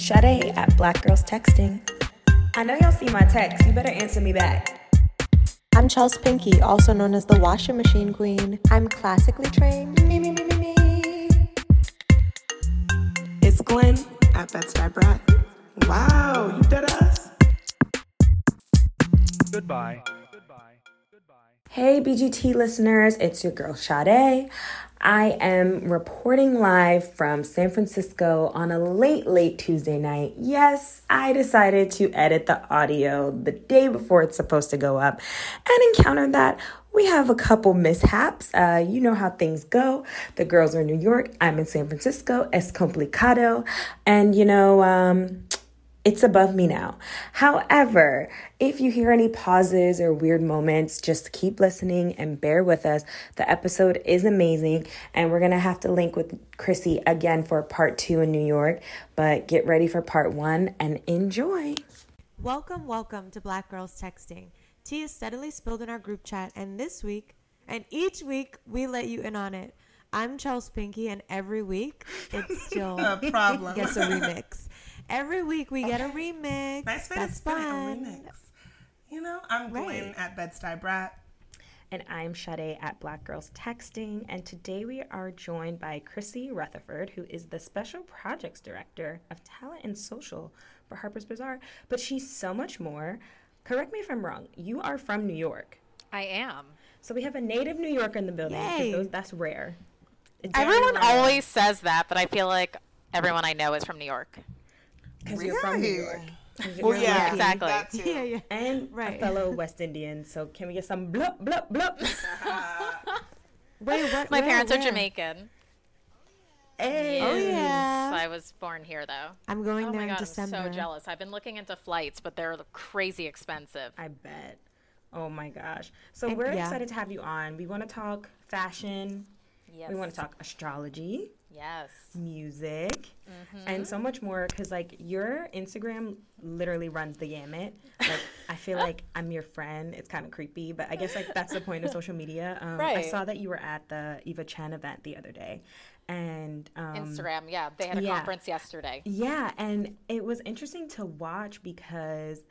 Sade at Black Girls Texting. I know y'all see my text. You better answer me back. I'm Chels Pinky, also known as the washing machine queen. I'm classically trained. Me, me, me, me, me. It's Gwen at Bed-Stuy Brat. Wow, you did us. Goodbye. Goodbye. Goodbye. Hey, BGT listeners, it's your girl Sade. I am reporting live from San Francisco on a late, late Tuesday night. Yes, I decided to edit the audio the day before it's supposed to go up and encountered that we have a couple mishaps. Uh, you know how things go. The girls are in New York, I'm in San Francisco, es complicado. And, you know, um, it's above me now. However, if you hear any pauses or weird moments, just keep listening and bear with us. The episode is amazing, and we're gonna have to link with Chrissy again for part two in New York. But get ready for part one and enjoy. Welcome, welcome to Black Girls Texting. Tea is steadily spilled in our group chat, and this week, and each week, we let you in on it. I'm Chels Pinky, and every week, it's still A problem. gets a remix. Every week, we get a remix. Nice way to That's spin it, a remix. You know, I'm Gwen at Bed-Stuy Brat. And I'm Sade at Black Girls Texting. And today we are joined by Chrissy Rutherford, who is the Special Projects Director of Talent and Social for Harper's Bazaar. But she's so much more. Correct me if I'm wrong. You are from New York. I am. So we have a native New Yorker in the building. Yay. those- that's rare. It's Everyone rare, always says that, but I feel like everyone I know is from New York. 'Cause you're from New York. York. 'Cause Well, from yeah, exactly. that too. Yeah, yeah. And Right. a fellow West Indian. So can we get some blup, blup, blup? Wait, what? My where, parents are? Jamaican. Hey. Oh, yeah. I was born here though. I'm going Oh there my in December. I'm so jealous. I've been looking into flights, but they're crazy expensive. I bet. Oh my gosh. So And- we're yeah. excited to have you on. We want to talk fashion. Yes. We want to talk astrology, Yes. music, Mm-hmm. and so much more. Because like your Instagram literally runs the gamut. Like I feel like I'm your friend. It's kind of creepy, but I guess like that's the point of social media. Um, I saw that you were at the Eva Chen event the other day, and um, Instagram, yeah. They had a yeah. conference yesterday. Yeah, and it was interesting to watch because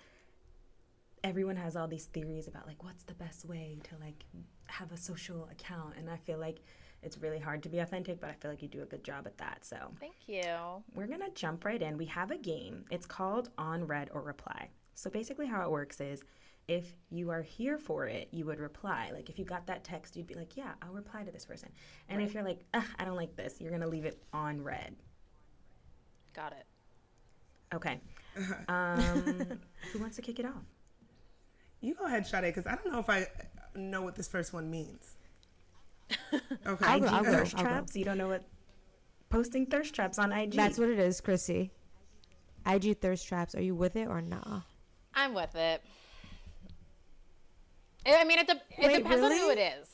everyone has all these theories about like what's the best way to like have a social account and I feel like it's really hard to be authentic, but I feel like you do a good job at that. So, Thank you. we're going to jump right in. We have a game. It's called on read or reply. So, basically how it works is if you are here for it, you would reply. Like if you got that text, you'd be like, "Yeah, I'll reply to this person." And if you're like, Ugh, "I don't like this," you're going to leave it on read. Got it. Okay. Um, who wants to kick it off? You go ahead, Sade, because I don't know if I know what this first one means. Okay. I'll go, I'll go, thirst I'll go. traps. You don't know what posting thirst traps on IG. That's what it is, Chrissy. IG thirst traps. Are you with it or nah? I'm with it. I I mean, it, de- it Wait, depends on who it is.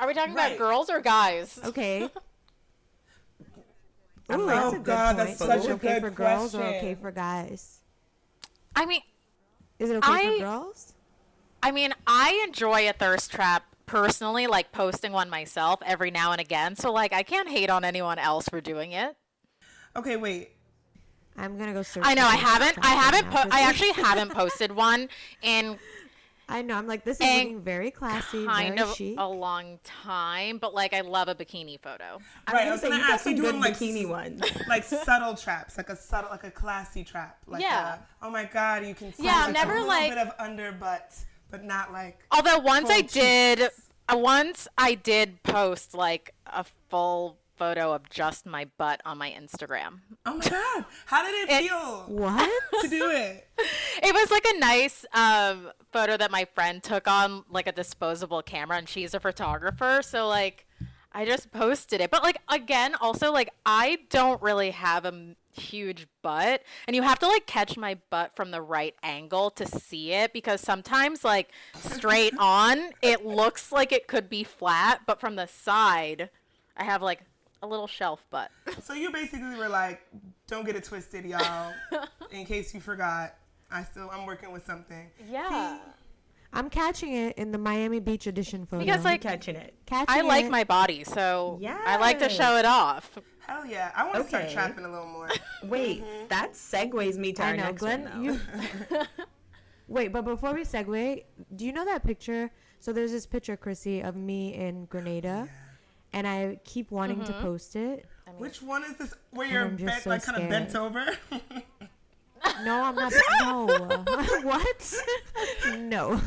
Are we talking Right. about girls or guys? Okay. I'm Ooh, like, that's Oh, a good God, point. that's such is it a okay good for girls or okay for guys? I mean, Is it okay I- for girls? I mean, I enjoy a thirst trap personally, like posting one myself every now and again. So, like, I can't hate on anyone else for doing it. Okay, wait. I'm gonna go search. I know I haven't. I haven't. Po- I actually haven't posted one in I know. I'm like, this is And looking very classy, kind very of chic. a long time, but like, I love a bikini photo. I Right, I was was gonna say gonna you ask, you doing, like, bikini s- ones. Like subtle traps, like a subtle, like a classy trap. Like Yeah. A, oh my God, you can see Yeah, like never, a little like- bit of under butt, but not like. Although once I Full did, uh, once I did post like a full photo of just my butt on my Instagram. Oh my God, how did it, It- feel what? to do it? It was like a nice um, photo that my friend took on like a disposable camera, and she's a photographer. So like, I just posted it. But like again, also like I don't really have a m- huge butt, and you have to like catch my butt from the right angle to see it because sometimes like straight on it looks like it could be flat, but from the side, I have like a little shelf butt. So you basically were like, "Don't get it twisted, y'all." In case you forgot, I still I'm working with something. Yeah. I'm catching it in the Miami Beach edition photo. Because like Catching it. catching I like it. my body, so I like to show it off. Hell yeah. I want to start Okay. trapping a little more. Wait, mm-hmm. that segues me to I our know, next Glenn. one. You wait, but before we segue, do you know that picture? So there's this picture, Chrissy, of me in Grenada, and I keep wanting to mm-hmm. post it. Which one is this where you're I'm just bent, so like kind of bent over? No, I'm not. No, what? no,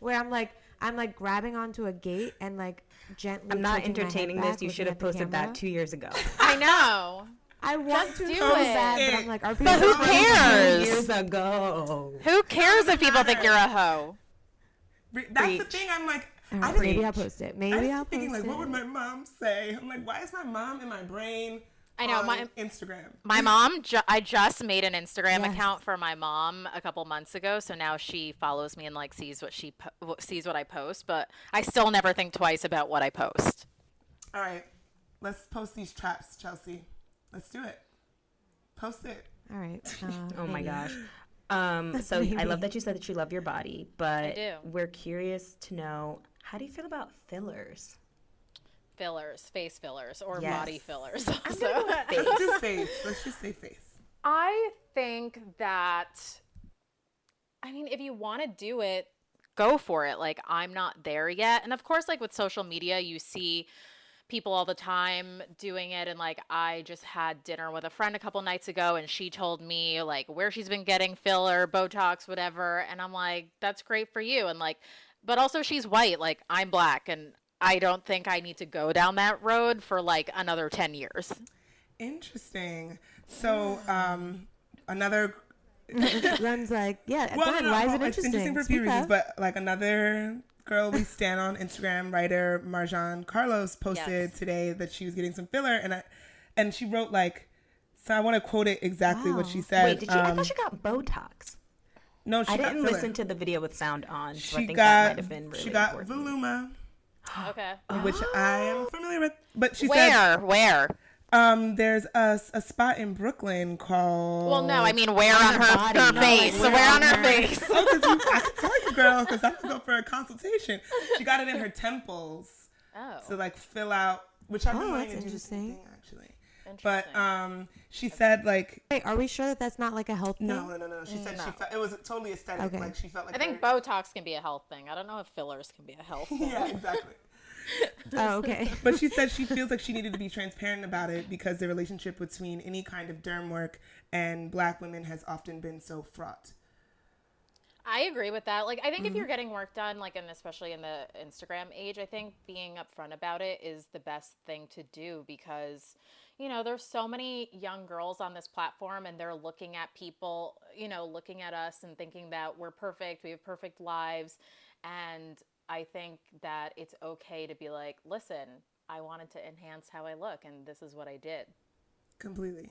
where I'm like, I'm like grabbing onto a gate and like gently. I'm not tilting my entertaining back, this. You should have posted that two years ago. I know. I want Just to do so it. bad, but I'm like, are people? But who gonna- cares? years ago. Who cares if people think you're a hoe? That's the thing. I'm like, All I right, just, maybe I'll post it. I Maybe I'll post thinking like, it. what would my mom say? I'm like, why is my mom in my brain? I know, on my- Instagram. My mom, ju- I just made an Instagram Yes. account for my mom a couple months ago, so now she follows me and like sees what she po- sees what I post. But I still never think twice about what I post. All right, let's post these traps, Chelsea. Let's do it. Post it. All right. Uh, Oh my gosh. Um, so I love that you said that you love your body, but we're curious to know how do you feel about fillers? Fillers, face fillers, or Yes. body fillers. I'm Also. gonna go with face. Let's do face. Let's just say face. I think that, I mean, if you want to do it, go for it. Like, I'm not there yet. And of course, like with social media, you see people all the time doing it. And like, I just had dinner with a friend a couple nights ago, and she told me like where she's been getting filler, Botox, whatever. And I'm like, that's great for you. And like, but also she's white, like, I'm black. And I don't think I need to go down that road for like another 10 years. Interesting. So, um, another. Glenn's like, yeah. Well, Glenn, no, no, why is well, it it's interesting? interesting for a few reasons, but like another girl we stand on Instagram, writer Marjon Carlos posted Yes. today that she was getting some filler, and I, and she wrote like, so I want to quote it exactly what she said. Wait, did you? I um, thought she got Botox. no, she I got didn't filler. listen to the video with sound on, so I She think that might have been really she got important. Voluma, Okay. which I am familiar with, but she said Where? Where? um, there's a, a spot in Brooklyn called. Well, no, I mean where on, her her, body, her no, face. like, where where on on her her- face? Oh, 'cause you, I can tell you, girl, because I'm gonna go for a consultation. She got it in her temples Oh, to like fill out, which I've been Oh, wanting that's to do the same interesting. Thing actually. But um, she said like Wait, are we sure that that's not like a health thing? no, no, no, no. She said she felt it was totally aesthetic. Okay. Like she felt like I think her- Botox can be a health thing. I don't know if fillers can be a health thing. yeah, exactly. Oh, okay. But she said she feels like she needed to be transparent about it because the relationship between any kind of derm work and black women has often been so fraught. I agree with that. Like, I think if you're getting work done, like, and especially in the Instagram age, I think being upfront about it is the best thing to do because, you know, there's so many young girls on this platform and they're looking at people, you know, looking at us and thinking that we're perfect, we have perfect lives. And I think that it's okay to be like, listen, I wanted to enhance how I look and this is what I did. Completely.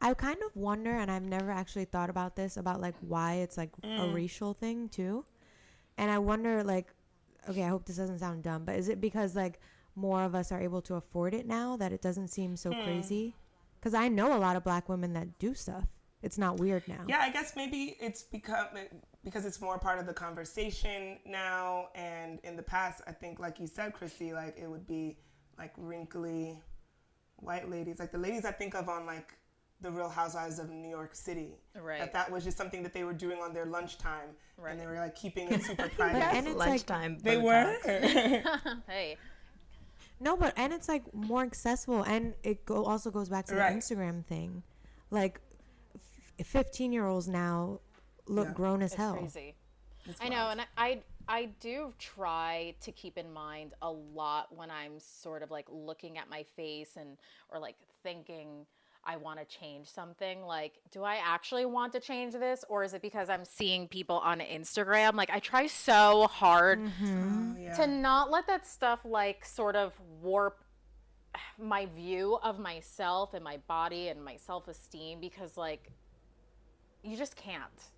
I kind of wonder, and I've never actually thought about this about like why it's like a Mm. racial thing too. And I wonder, like, okay, I hope this doesn't sound dumb, but is it because like more of us are able to afford it now that it doesn't seem so Hmm. crazy? Because I know a lot of black women that do stuff. It's not weird now. Yeah, I guess maybe it's become because it's more part of the conversation now. And in the past, I think, like you said, Chrissy, like it would be like wrinkly white ladies, like the ladies I think of on like the Real Housewives of New York City. Right. That that was just something that they were doing on their lunchtime, Right. and they were like keeping it super private. But- and it's like- lunchtime. they were. Hey, No, but and it's like more accessible, and it go, also goes back to Right. the Instagram thing. Like, fifteen year olds now look Yeah. grown as it's hell. crazy. I know, and I, I I do try to keep in mind a lot when I'm sort of like looking at my face and or like thinking I want to change something. Like, do I actually want to change this, or is it because I'm seeing people on Instagram? Like, I try so hard mm-hmm. Oh, yeah. to not let that stuff like sort of warp my view of myself and my body and my self esteem because like you just can't.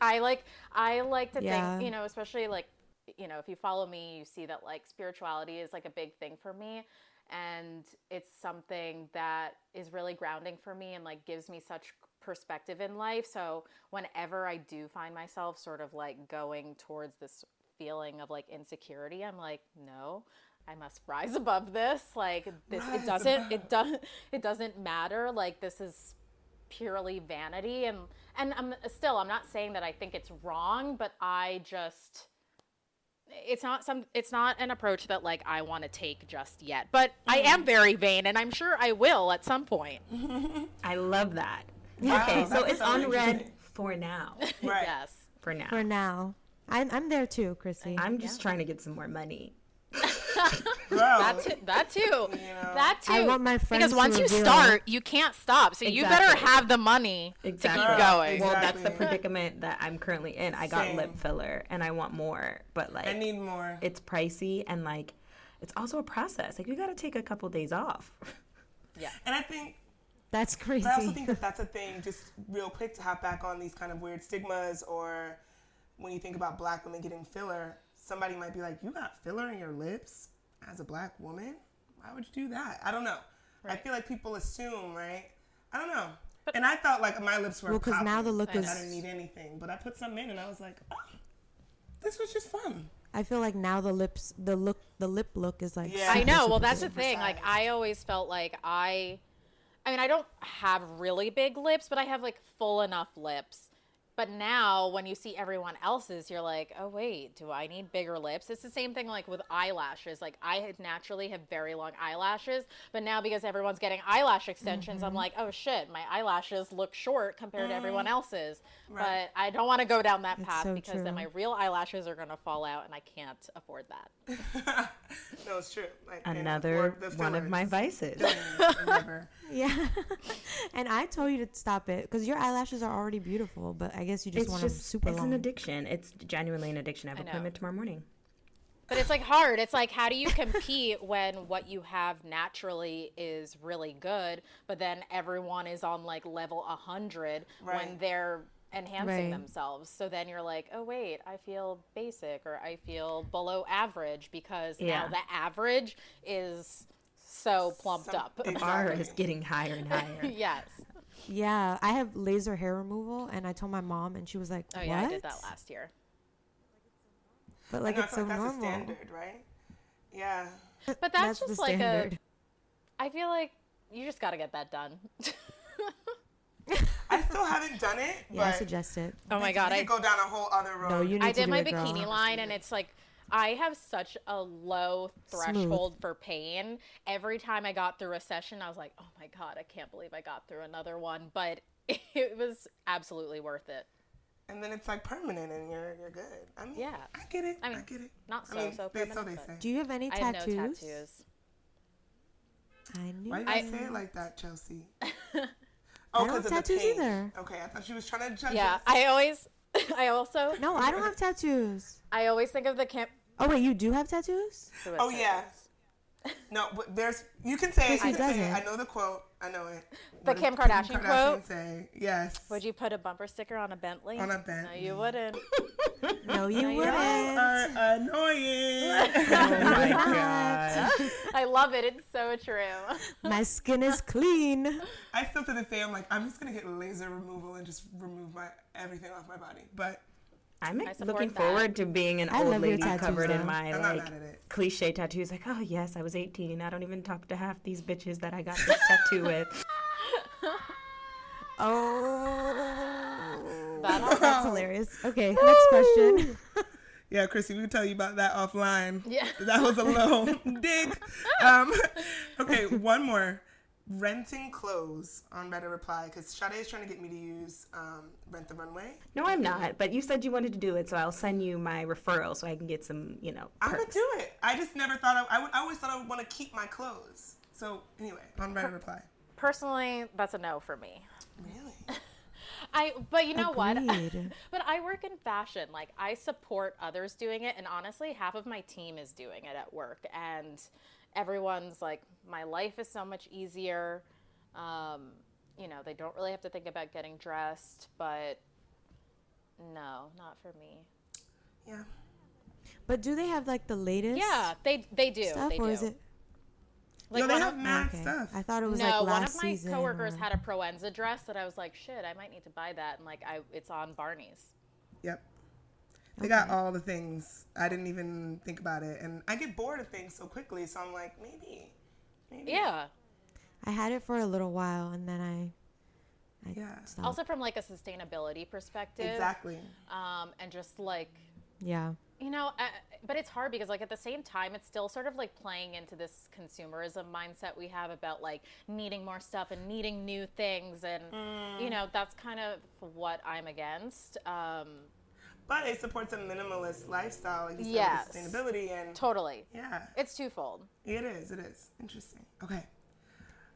I like I like to Yeah. think, you know, especially like you know, if you follow me, you see that like spirituality is like a big thing for me and it's something that is really grounding for me and like gives me such perspective in life. So whenever I do find myself sort of like going towards this feeling of like insecurity, I'm like, no, I must rise above this. Like this, Rise it doesn't, above. it doesn't, it doesn't matter. Like this is purely vanity, and and I'm still, I'm not saying that I think it's wrong, but I just, it's not some, it's not an approach that like I want to take just yet. But I mm-hmm. am very vain, and I'm sure I will at some point. I love that. Wow, okay, so it's on read for now. Right. yes. For now. For now, I'm I'm there too, Chrissy. I'm just trying to get some more money. Bro. That too. That too. know. That too. I want my friends because once you reveal- start, you can't stop. So you better have the money Exactly. to keep Girl, going. Well, that's the predicament that I'm currently in. I got Same. lip filler and I want more, but like I need more. it's pricey and like it's also a process. Like you got to take a couple days off. Yeah. And I think That's crazy. But I also think that that's a thing, just real quick to hop back on these kind of weird stigmas, or when you think about black women getting filler, somebody might be like, You got filler in your lips as a black woman? Why would you do that? I don't know. I feel like people assume, right? I don't know. and I thought like my lips were well because now the look like, is- I didn't need anything, but I put some in and I was like, oh, this was just fun. I feel like now the lips, the look, the lip look is like. Yeah. I know. Well, that's the thing. Like, I always felt like I, I mean, I don't have really big lips, but I have like full enough lips. But now, when you see everyone else's, you're like, oh wait, do I need bigger lips? It's the same thing like with eyelashes. Like I had naturally have very long eyelashes, but now because everyone's getting eyelash extensions, Mm-hmm. I'm like, oh shit, my eyelashes look short compared to everyone else's. Mm. Right. But I don't want to go down that That's path so because true. then my real eyelashes are gonna fall out, and I can't afford that. no, it's true. Like, Another one of my fillers, vices. Never. Yeah. and I told you to stop it because your eyelashes are already beautiful, but I guess you just It's want them just super it's long. an addiction. It's genuinely an addiction. I have I an appointment tomorrow morning. But it's like hard. It's like how do you compete when what you have naturally is really good, but then everyone is on like level 100 when they're enhancing Right. themselves. So then you're like, "Oh wait, I feel basic or I feel below average because Yeah. now the average is so plumped Some- up." Exactly. Bar is getting higher and higher. yes. yeah, I have laser hair removal, and I told my mom, and she was like, Oh "What?" yeah, I did that last year. But like know, it's feel so like that's normal. the standard, right? Yeah. But that's, just like standard. a I feel like you just got to get that done. I still haven't done it, Yeah, I suggest it. oh my god, I go down a whole other road. No, you need I to did do my it, girl. bikini line, and it's like I have such a low threshold for pain. Every time I got through a session, I was like, "Oh my god, I can't believe I got through another one." But it was absolutely worth it. and then it's like permanent, and you're you're good. I mean, Yeah. I get it. I, mean, I get it. not I mean, so- so they, so they say. Do you have any tattoos? I have tattoos? no tattoos. I knew. Why you I- gotta say it like that, Chelsea? Oh, I Oh, don't because of have the tattoos pain. either. Okay, I thought she was trying to judge Yeah, us. I always, I also, No, I don't have tattoos. I always think of the Kim. Oh wait, you do have tattoos? who has Oh yeah. No, but there's you can say it. Chrissy You can say it. I know the quote. I know it. The What did Kim Kardashian quote? Say yes. Would you put a bumper sticker on a Bentley? On a Bentley. No, you wouldn't. No, you you wouldn't. You are annoying. Oh my god. I love it. It's so true. My skin is clean. I still to this day I'm like I'm just gonna get laser removal and just remove my everything off my body. But I'm looking that. forward to being an I old lady tattoos, covered in my like mad at it. cliche tattoos. Like, oh yes, I was 18. I don't even talk to half these bitches that I got this tattoo with. Oh, That- that's hilarious. Okay, next question. yeah, Chrissy, we can tell you about that offline. Yeah. That was a low dig. Um, okay, one more. Renting clothes on read or reply because Sade is trying to get me to use um, Rent the Runway. No, I'm not. But you said you wanted to do it, so I'll send you my referral so I can get some, you know, I'm gonna do it. I just never thought I, I, would, I always thought I would want to keep my clothes. So anyway, on read or reply. Personally, that's a no for me. Really? I but you know what? But I work in fashion. Like I support others doing it and honestly, half of my team is doing it at work and everyone's like my life is so much easier. Um, you know, they don't really have to think about getting dressed, but no, not for me. Yeah. But do they have like the latest Yeah, they they do. stuff, they or do. is it? like no, they one have of, mad okay. stuff. I thought it was no, like one last of stuff. One of my coworkers or- had a Proenza dress that I was like, shit, I might need to buy that, and like I, it's on Barney's. Yep. They got all the things. I didn't even think about it, and I get bored of things so quickly. So I'm like, maybe, maybe. Yeah. I had it for a little while and then I, I Yeah. stopped. Also from like a sustainability perspective. Exactly. Um, and just like yeah. You know, uh, but it's hard because, like, at the same time, it's still sort of like playing into this consumerism mindset we have about like needing more stuff and needing new things, and you know, that's kind of what I'm against. Um, But it supports a minimalist lifestyle, like you said, Yes. with sustainability, and totally, yeah, it's twofold. it is. It is interesting. Okay.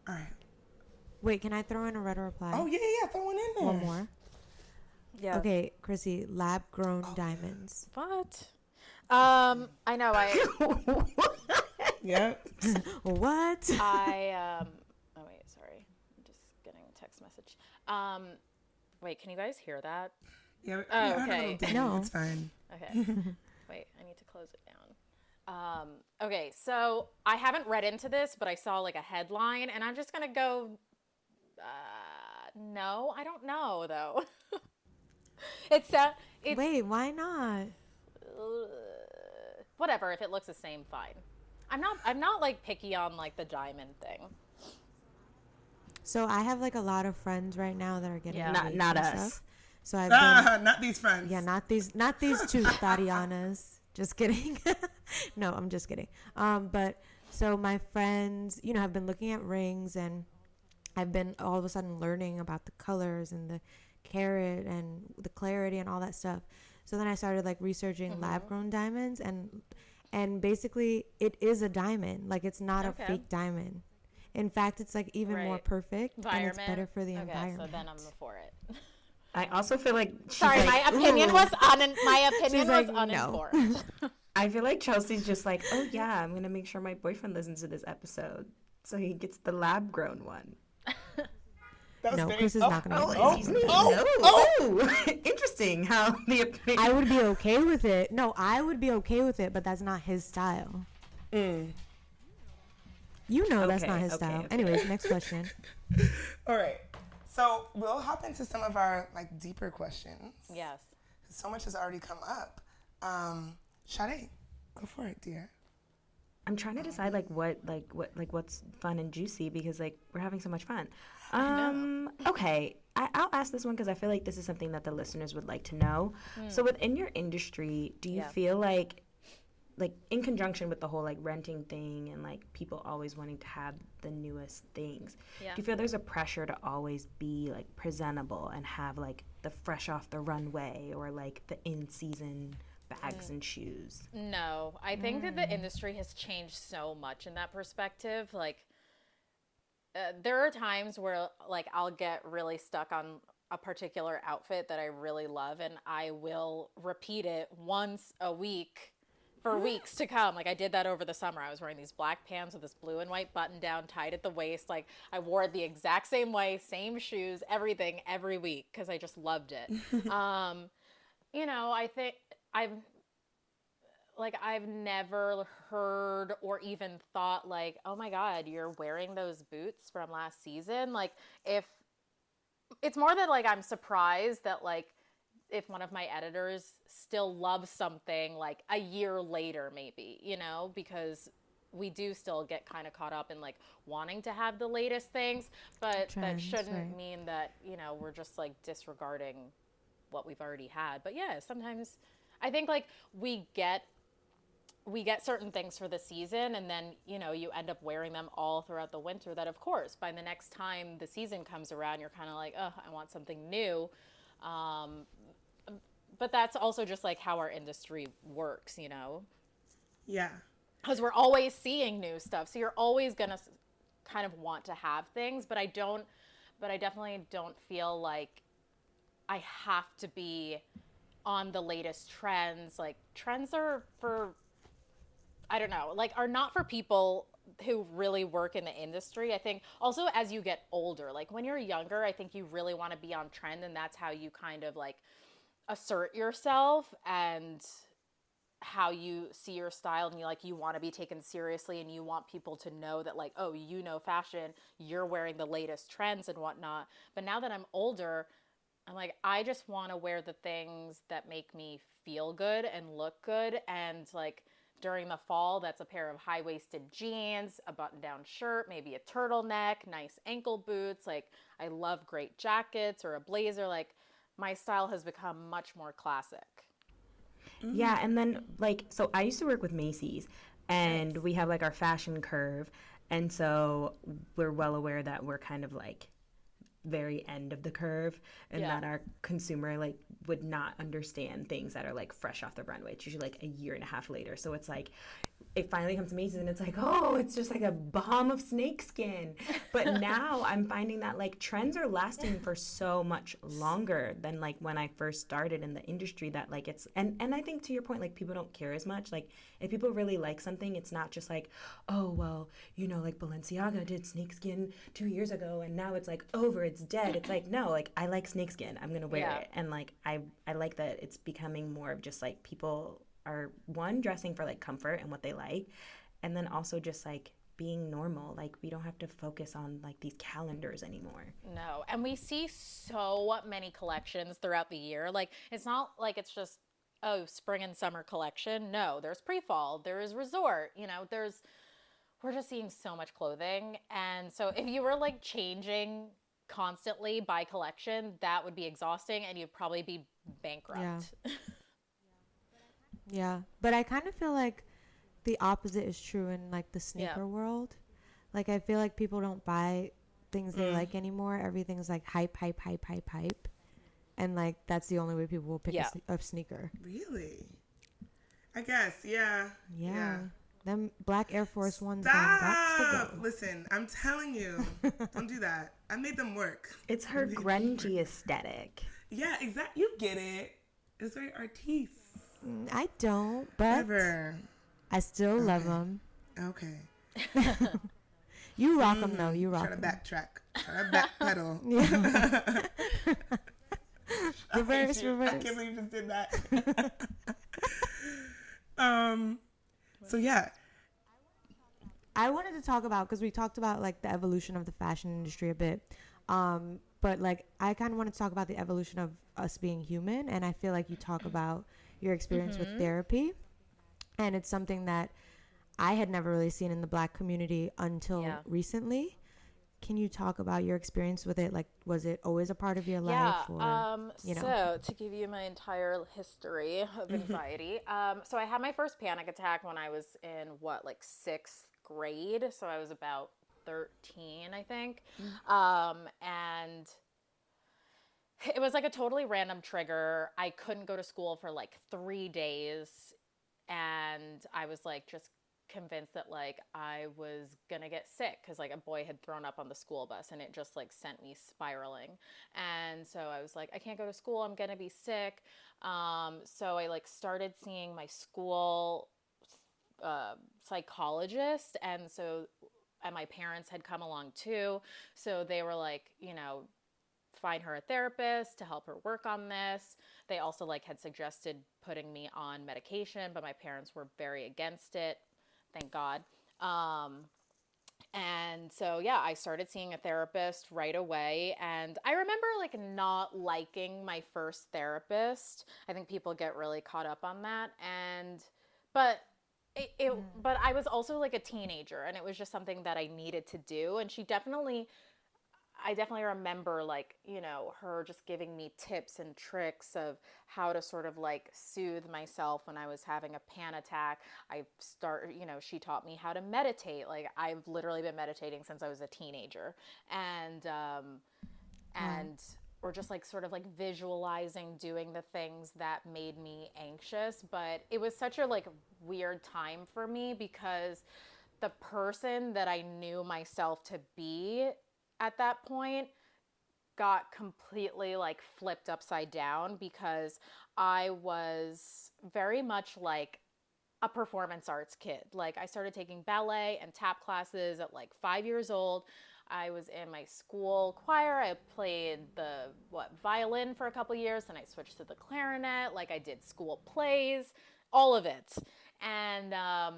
All right. Wait, can I throw in a read reply? Oh yeah, yeah. Throw one in there. One more. Yeah. Okay, Chrissy, lab grown Oh, diamonds. What? Um, I know. I Yeah. What? I um. Oh wait, sorry. I'm just getting a text message. Um, wait, can you guys hear that? Yeah. we- Oh, we heard a little okay. ding. No. It's fine. Okay. Wait, I need to close it down. Um, okay, so I haven't read into this, but I saw like a headline, and I'm just gonna go. Uh, no, I don't know though. it's uh, it's Wait, why not? whatever. If it looks the same, fine. I'm not. I'm not like picky on like the diamond thing. So I have like a lot of friends right now that are getting Yeah. Not- not us. stuff. So I've been Ah, not these friends. Yeah, not these, not these two Tatianas. Just kidding. no, I'm just kidding. Um, but so my friends, you know, have been looking at rings, and I've been all of a sudden learning about the colors and the carat and the clarity and all that stuff. So then I started like researching lab grown diamonds, and and basically it is a diamond. Like it's not Okay. a fake diamond. In fact, it's like even more perfect, and it's better for the okay, environment. so then I'm for it. I also feel like she's Sorry, like, my opinion "Ooh." was un- my opinion She's was like, no. I feel like Chelsea's just like, oh yeah, I'm gonna make sure my boyfriend listens to this episode, so he gets the lab grown one. That was No, very- Chris is oh, not gonna Oh, do oh, excuse me. oh, no. Oh, interesting how the opinion. I would be okay with it. No, I would be okay with it, but that's not his style. Mm. You know that's not his okay, style. okay. Anyways, next question. All right. So we'll hop into some of our like deeper questions. yes. So much has already come up. Um, Sade, go for it, dear. I'm trying to decide like what like what like what's fun and juicy because like we're having so much fun. Um okay, I, I'll ask this one because I feel like this is something that the listeners would like to know. So within your industry, do you Yeah. feel like like in conjunction with the whole like renting thing and like people always wanting to have the newest things Yeah. do you feel there's a pressure to always be like presentable and have like the fresh off the runway or like the in season bags and shoes No, I think that the industry has changed so much in that perspective. Like, uh, there are times where like I'll get really stuck on a particular outfit that I really love, and I will repeat it once a week for weeks to come. Like I did that over the summer. I was wearing these black pants with this blue and white button down tied at the waist. Like I wore it the exact same way, same shoes, everything every week because I just loved it. um, you know, I think I've like I've never heard or even thought like, "Oh my god, you're wearing those boots from last season." Like if it's more that like I'm surprised that like if one of my editors still loves something like a year later maybe, you know, because we do still get kind of caught up in like wanting to have the latest things, but that shouldn't right. mean that, you know, we're just like disregarding what we've already had. But yeah, sometimes I think like we get we get certain things for the season and then you know you end up wearing them all throughout the winter that of course by the next time the season comes around you're kind of like oh i want something new um, but that's also just like how our industry works you know Yeah. because we're always seeing new stuff so you're always gonna kind of want to have things but i don't but i definitely don't feel like i have to be on the latest trends like trends are for i don't know like are not for people who really work in the industry i think also as you get older like when you're younger i think you really want to be on trend and that's how you kind of like assert yourself and how you see your style and you like you want to be taken seriously and you want people to know that like oh you know fashion you're wearing the latest trends and whatnot but now that i'm older I'm like, I just want to wear the things that make me feel good and look good. And like during the fall, that's a pair of high waisted jeans, a button down shirt, maybe a turtleneck, nice ankle boots. Like, I love great jackets or a blazer. Like, my style has become much more classic. Mm-hmm. Yeah, and then like so I used to work with Macy's and we have like our fashion curve and so we're well aware that we're kind of like very end of the curve and Yeah. that our consumer like would not understand things that are like fresh off the runway. It's usually like a year and a half later. So it's like it finally comes to Macy's and it's like, oh, it's just like a bomb of snakeskin. But now I'm finding that like trends are lasting for so much longer than like when I first started in the industry that like it's and and I think to your point like people don't care as much. Like if people really like something, it's not just like, oh well, you know, like Balenciaga did snakeskin 2 years ago and now it's like over, it's dead. It's like no, like I like snakeskin. I'm going to wear Yeah. it. And like I I like that it's becoming more of just like people are one dressing for like comfort and what they like and then also just like being normal like we don't have to focus on like these calendars anymore No, and we see so many collections throughout the year. Like it's not like it's just oh spring and summer collection. No, there's pre-fall, there is resort. You know, there's we're just seeing so much clothing, and so if you were like changing constantly by collection, that would be exhausting, and you'd probably be bankrupt. Yeah, but I kind of feel like the opposite is true in like the sneaker world. Like I feel like people don't buy things they mm. like anymore. Everything's like hype, hype, hype, hype, hype, and like that's the only way people will pick Yeah. a, a sneaker. Really? I guess, yeah. Yeah. Them black Air Force Ones going got to Stop! Listen, I'm telling you, don't do that. I made them work. it's her grungy aesthetic Yeah, exactly. You get it. It's very artiste. Mm, I don't, but Ever. I still love 'em. love them. Okay. You rock them though. You rock Try to backtrack. Try to backpedal. Reverse, I reverse. can't believe you just did that. um. So yeah. I wanted to talk about because we talked about like the evolution of the fashion industry a bit, um, but like I kind of wanted to talk about the evolution of us being human, and I feel like you talk about your experience with therapy, and it's something that I had never really seen in the Black community until Yeah. recently. Can you talk about your experience with it? Like, was it always a part of your Yeah. life, or Um, you know? So to give you my entire history of anxiety, um, so I had my first panic attack when I was in what like sixth grade. So I was about thirteen, I think, um, and it was like a totally random trigger. I couldn't go to school for like three days, and I was like just convinced that like I was gonna get sick because like a boy had thrown up on the school bus and it just like sent me spiraling. And so I was like, I can't go to school. I'm gonna be sick. Um, so I like started seeing my school uh, psychologist, and so and my parents had come along too. So they were like, you know, find her a therapist to help her work on this. They also like had suggested putting me on medication, but my parents were very against it. Thank God. Um, and so yeah, I started seeing a therapist right away and I remember like not liking my first therapist. I think people get really caught up on that and but it, it but I was also like a teenager and it was just something that I needed to do and she definitely I definitely remember like, you know, her just giving me tips and tricks of how to sort of like soothe myself when I was having a pan attack. I start, you know, she taught me how to meditate. Like I've literally been meditating since I was a teenager. And um and or just like sort of like visualizing doing the things that made me anxious, but it was such a like weird time for me because the person that I knew myself to be at that point got completely like flipped upside down because I was very much like a performance arts kid. Like I started taking ballet and tap classes at like 5 years old. I was in my school choir. I played the what violin for a couple years, then I switched to the clarinet. Like I did school plays, all of it, and um,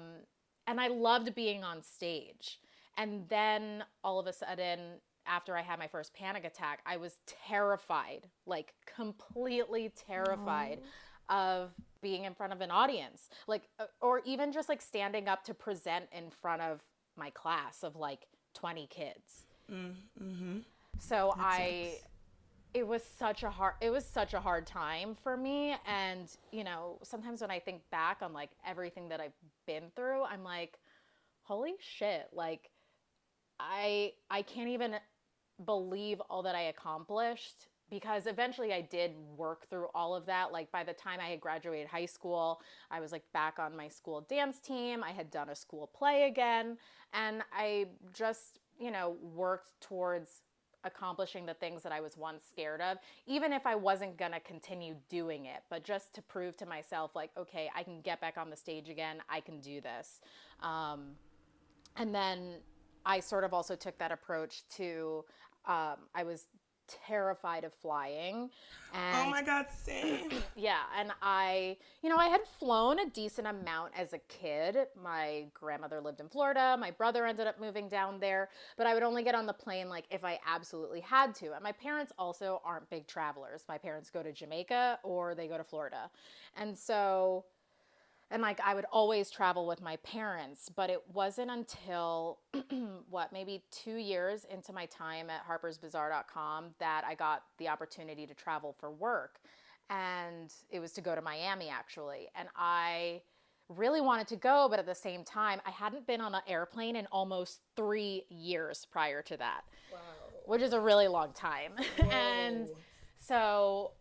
and I loved being on stage. And then all of a sudden, after I had my first panic attack, I was terrified, like completely terrified of being in front of an audience, like, uh, or even just like standing up to present in front of my class of like 20 kids. So I, it was such a hard, it was such a hard time for me. And, you know, sometimes when I think back on like everything that I've been through, I'm like, holy shit, like, I I can't even believe all that I accomplished because eventually I did work through all of that. Like by the time I had graduated high school, I was like back on my school dance team. I had done a school play again, and I just, you know, worked towards accomplishing the things that I was once scared of, even if I wasn't gonna continue doing it, but just to prove to myself, like, okay, I can get back on the stage again, I can do this. Um, and then I sort of also took that approach to um, I was terrified of flying and Oh my God, same. yeah and I you know I had flown a decent amount as a kid. My grandmother lived in Florida. My brother ended up moving down there but I would only get on the plane like if I absolutely had to. And my parents also aren't big travelers. My parents go to Jamaica or they go to Florida. And so and like I would always travel with my parents, but it wasn't until what maybe two years into my time at harpersbazaar.com that I got the opportunity to travel for work. And it was to go to Miami actually. And I really wanted to go, but at the same time, I hadn't been on an airplane in almost three years prior to that, which is a really long time. and so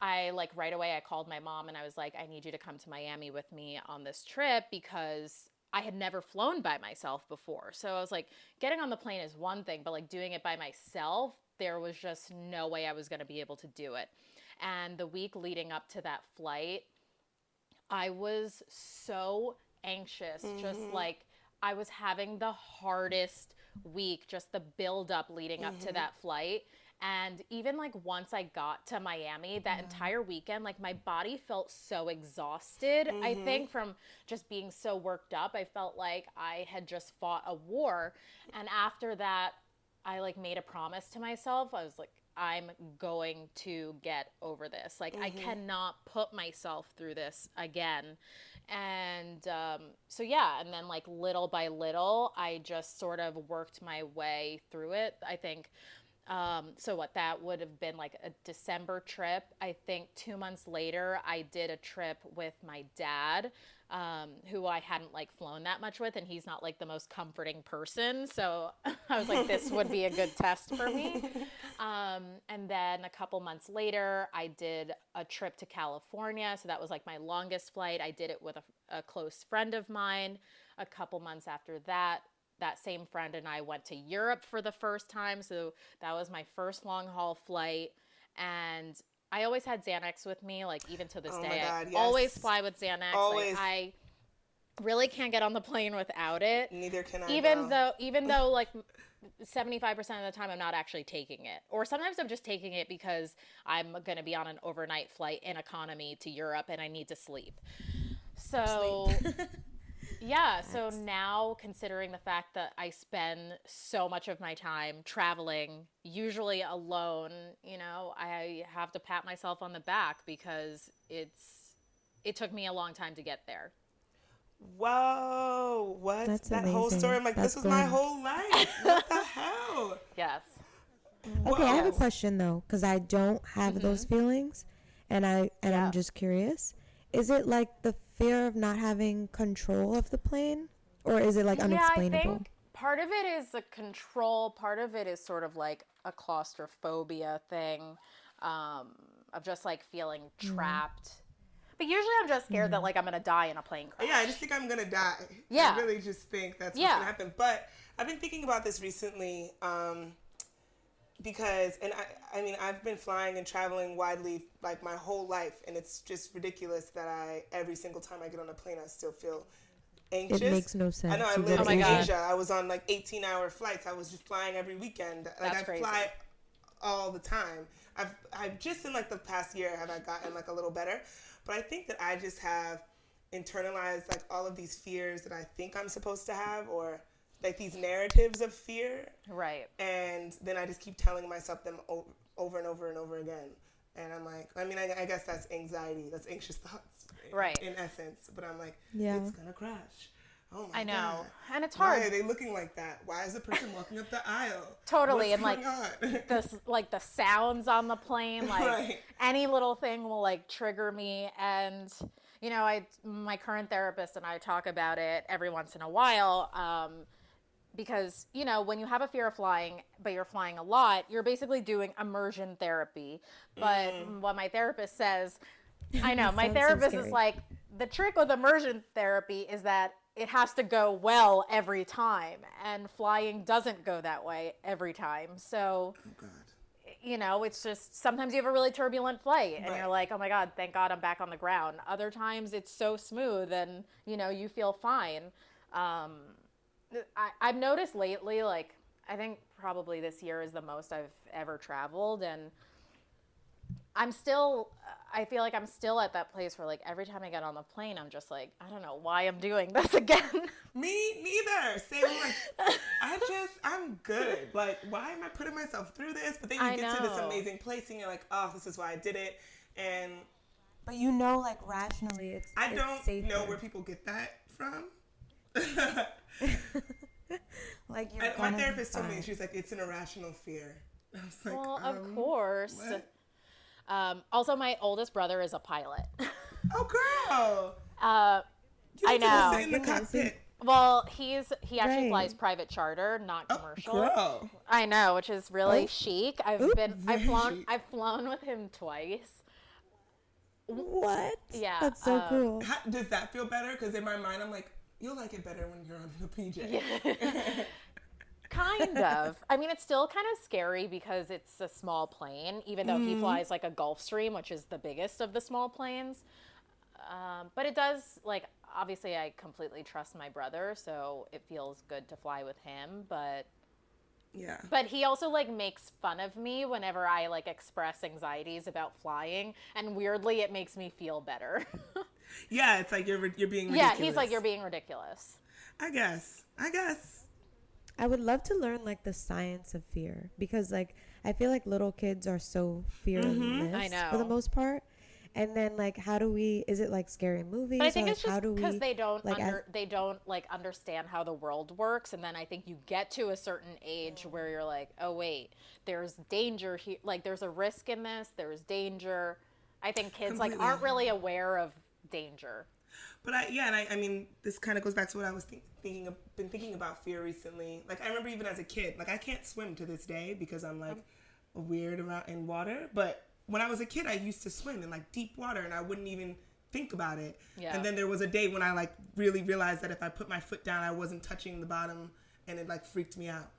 I like right away I called my mom and I was like, I need you to come to Miami with me on this trip because I had never flown by myself before. So I was like, getting on the plane is one thing, but like doing it by myself, there was just no way I was going to be able to do it. And the week leading up to that flight, I was so anxious, just mm-hmm. like I was having the hardest week, just the build up leading up to mm-hmm. that flight. And even like once I got to Miami, that mm-hmm. entire weekend, like my body felt so exhausted. I mm-hmm. think from just being so worked up, I felt like I had just fought a war. And after that, I like made a promise to myself. I was like, I'm going to get over this. Like, I mm-hmm. cannot put myself through this again. And um, so, yeah. And then, like, little by little, I just sort of worked my way through it. I think. Um, so what that would have been like a December trip. I think two months later, I did a trip with my dad, um, who I hadn't like flown that much with, and he's not like the most comforting person. So I was like, this would be a good test for me. Um, and then a couple months later, I did a trip to California. So that was like my longest flight. I did it with a, a close friend of mine. A couple months after that, that same friend and I went to Europe for the first time. So that was my first long haul flight. And I always had Xanax with me, like even to this Oh day. God, I always fly with Xanax. Always. Like I really can't get on the plane without it. Neither can I. Even though even though like 75% of the time I'm not actually taking it. Or sometimes I'm just taking it because I'm going to be on an overnight flight in economy to Europe and I need to sleep. So yeah, so now considering the fact that I spend so much of my time traveling, usually alone, you know, I have to pat myself on the back because it's it took me a long time to get there. Whoa, what? That's that whole story. I'm like, That's this was my whole life. What the hell? Yes. Okay, I have a question though, because I don't have those mm-hmm. feelings, and I and Yeah. I'm just curious. Is it like the fear of not having control of the plane, or is it like unexplainable? Yeah, I think part of it is a control. Part of it is sort of like a claustrophobia thing, um, of just like feeling Mm-hmm. trapped. But usually, I'm just scared that like I'm gonna die in a plane crash. Yeah, I just think I'm gonna die. Yeah. I really just think that's Yeah. what's gonna happen. But I've been thinking about this recently, um, because and I I mean I've been flying and traveling widely like my whole life and it's just ridiculous that I every single time I get on a plane I still feel anxious. It makes no sense. I know I sense. Lived Oh in God. Asia. I was on like 18 hour flights. I was just flying every weekend. Like That's I crazy. fly all the time. I've I've just in like the past year have I gotten like a little better, but I think that I just have internalized like all of these fears that I think I'm supposed to have or like these narratives of fear, Right. and then I just keep telling myself them o- over and over and over again. And I'm like, I mean, I, I guess that's anxiety, that's anxious thoughts, Right. In essence. But I'm like, Yeah. it's gonna crash. Oh my god. I know. God. And it's hard. Why are they looking like that? Why is the person walking up the aisle? Totally, What's and, like, going on? the like the sounds on the plane like Right. any little thing will like trigger me and you know i my current therapist and i talk about it every once in a while um, because you know when you have a fear of flying but you're flying a lot you're basically doing immersion therapy but Mm. what my therapist says i know my Sounds so therapist is like the trick with immersion therapy is that it has to go well every time and flying doesn't go that way every time so oh God. you know, it's just sometimes you have a really turbulent flight and Right. you're like, oh my God, thank God I'm back on the ground. Other times it's so smooth and, you know, you feel fine. Um, I, I've noticed lately, like, I think probably this year is the most I've ever traveled. And I'm still, I feel like I'm still at that place where, like, every time I get on the plane, I'm just like, I don't know why I'm doing this again. Me neither. Same like I just I'm good. Like why am I putting myself through this? But then you I get to this amazing place and you're like, oh, this is why I did it. And But you know, like rationally, it's I don't know where people get that from. Like you're And my therapist told me she's like, it's an irrational fear. I was like, well, um, of course. Um, also, my oldest brother is a pilot. Oh girl. uh, You I to know. sit in the cockpit. Well, he's he actually Right. flies private charter, not Oh, commercial. girl. I know, which is really Oh. chic. I've Oop. been I've flown chic. I've flown with him twice. What? Yeah, That's so um, cool. How, does that feel better? Because in my mind, I'm like, you'll like it better when you're on the PJ. Kind of. I mean, it's still kind of scary because it's a small plane, even though he flies like a Gulfstream, which is the biggest of the small planes. Um, but it does like obviously I completely trust my brother, so it feels good to fly with him. But Yeah. But he also like makes fun of me whenever I like express anxieties about flying, and weirdly, it makes me feel better. Yeah, it's like you're you're being yeah, ridiculous. he's like, "You're being ridiculous." I guess. I guess. I would love to learn like the science of fear because like I feel like little kids are so fearless Mm-hmm. I for the most part. And then like how do we is it like scary movies? But I think like, it's how just because we they don't like, as- under, they don't like understand how the world works, and then I think you get to a certain age where you're like, "Oh wait, there's danger here. Like there's a risk in this. There's danger." I think kids like aren't really aware of danger. But I yeah, and I, I mean this kind of goes back to what I was think, thinking of, been thinking about fear recently. Like I remember even as a kid, like I can't swim to this day because I'm like weird around in water. But when I was a kid, I used to swim in like deep water, and I wouldn't even think about it. Yeah. And then there was a day when I like really realized that if I put my foot down, I wasn't touching the bottom, and it like freaked me out.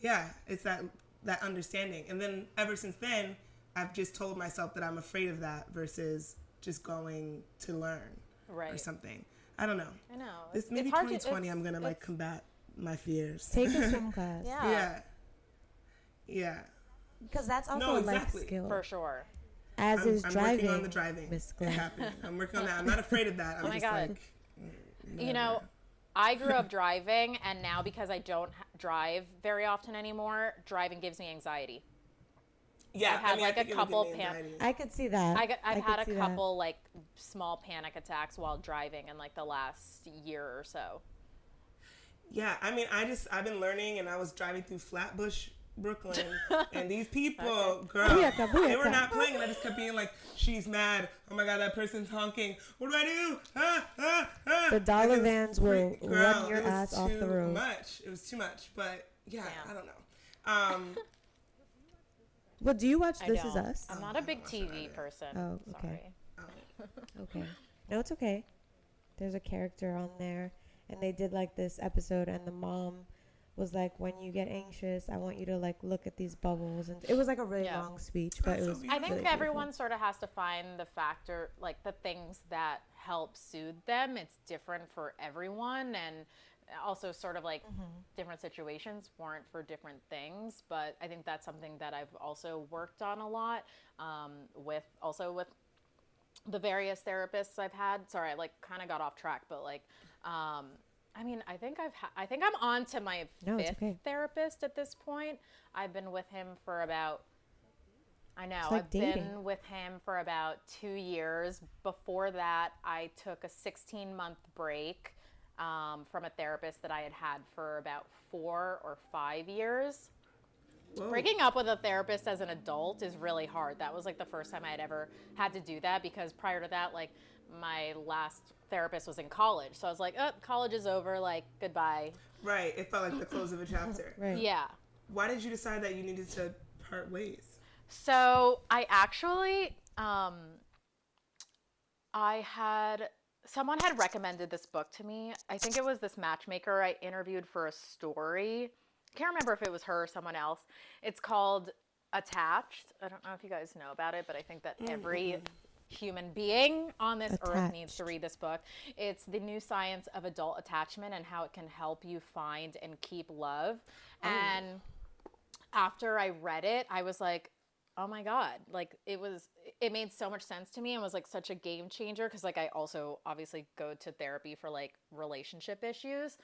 Yeah, it's that that understanding. And then ever since then, I've just told myself that I'm afraid of that versus just going to learn or something. I don't know. I know. This It's- maybe it's hard to- 2020. I'm gonna like combat my fears. take a swim class? Yeah, yeah, yeah. Because that's also No, a life skill. for sure. As I'm, is I'm driving. working on the driving. Miss It's happening. I'm working on that. I'm not afraid of that. I'm Oh my just God. like, mm, You know, I grew up driving, and now because I don't drive very often anymore, driving gives me anxiety. Yeah. I've had, I mean, like, a think it would give couple me pan- anxiety. I could see that. I got, I've I had a see that. couple like small panic attacks while driving in like the last year or so. Yeah, I mean, I just I've been learning, and I was driving through Flatbush, Brooklyn, and these people, girl, they were not playing, and I just kept being like, "She's mad. Oh my god, that person's honking. What do I do? Ah, ah, ah." The dollar Like, it was vans will freak- run your ass off the road. Much. It was too much, but yeah, Yeah. I don't know. Um, Well, do you watch I This Is don't. Us? I'm not a big TV person. Oh, okay. Sorry. Oh. Okay. No, it's okay. There's a character on there, and they did like this episode, and the mom was like, "When you get anxious, I want you to like look at these bubbles," and it was like a really Yeah. long speech, but That's it so was. beautiful. I think really beautiful. everyone sort of has to find the factor, like the things that help soothe them. It's different for everyone, and also sort of like different situations warrant for different things. But I think that's something that I've also worked on a lot um, with also with the various therapists I've had. Sorry, I like kind of got off track, but like um, I mean, I think I've ha- I think I'm on to my No, fifth okay. therapist at this point. I've been with him for about I know. like I've dating. been with him for about 2 years. Before that, I took a 16-month break um, from a therapist that I had had for about 4 or 5 years. Whoa. Breaking up with a therapist as an adult is really hard. That was like the first time I had ever had to do that because prior to that, like my last therapist was in college. So I was like, oh, college is over. Like, goodbye. Right. It felt like the close of a chapter. Right. Yeah. Why did you decide that you needed to part ways? So I actually, um, I had someone had recommended this book to me. I think it was this matchmaker I interviewed for a story. Can't remember if it was her or someone else. It's called Attached. I don't know if you guys know about it, but I think that every human being on this earth needs to read this book. It's the new science of adult attachment and how it can help you find and keep love. Oh. And after I read it, I was like, oh my god. Like it was it made so much sense to me and was like such a game changer because like i also obviously go to therapy for like relationship issues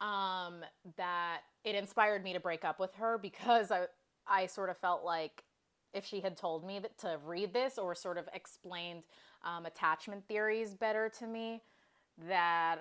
um that it inspired me to break up with her because i i sort of felt like if she had told me that to read this or sort of explained um, attachment theories better to me that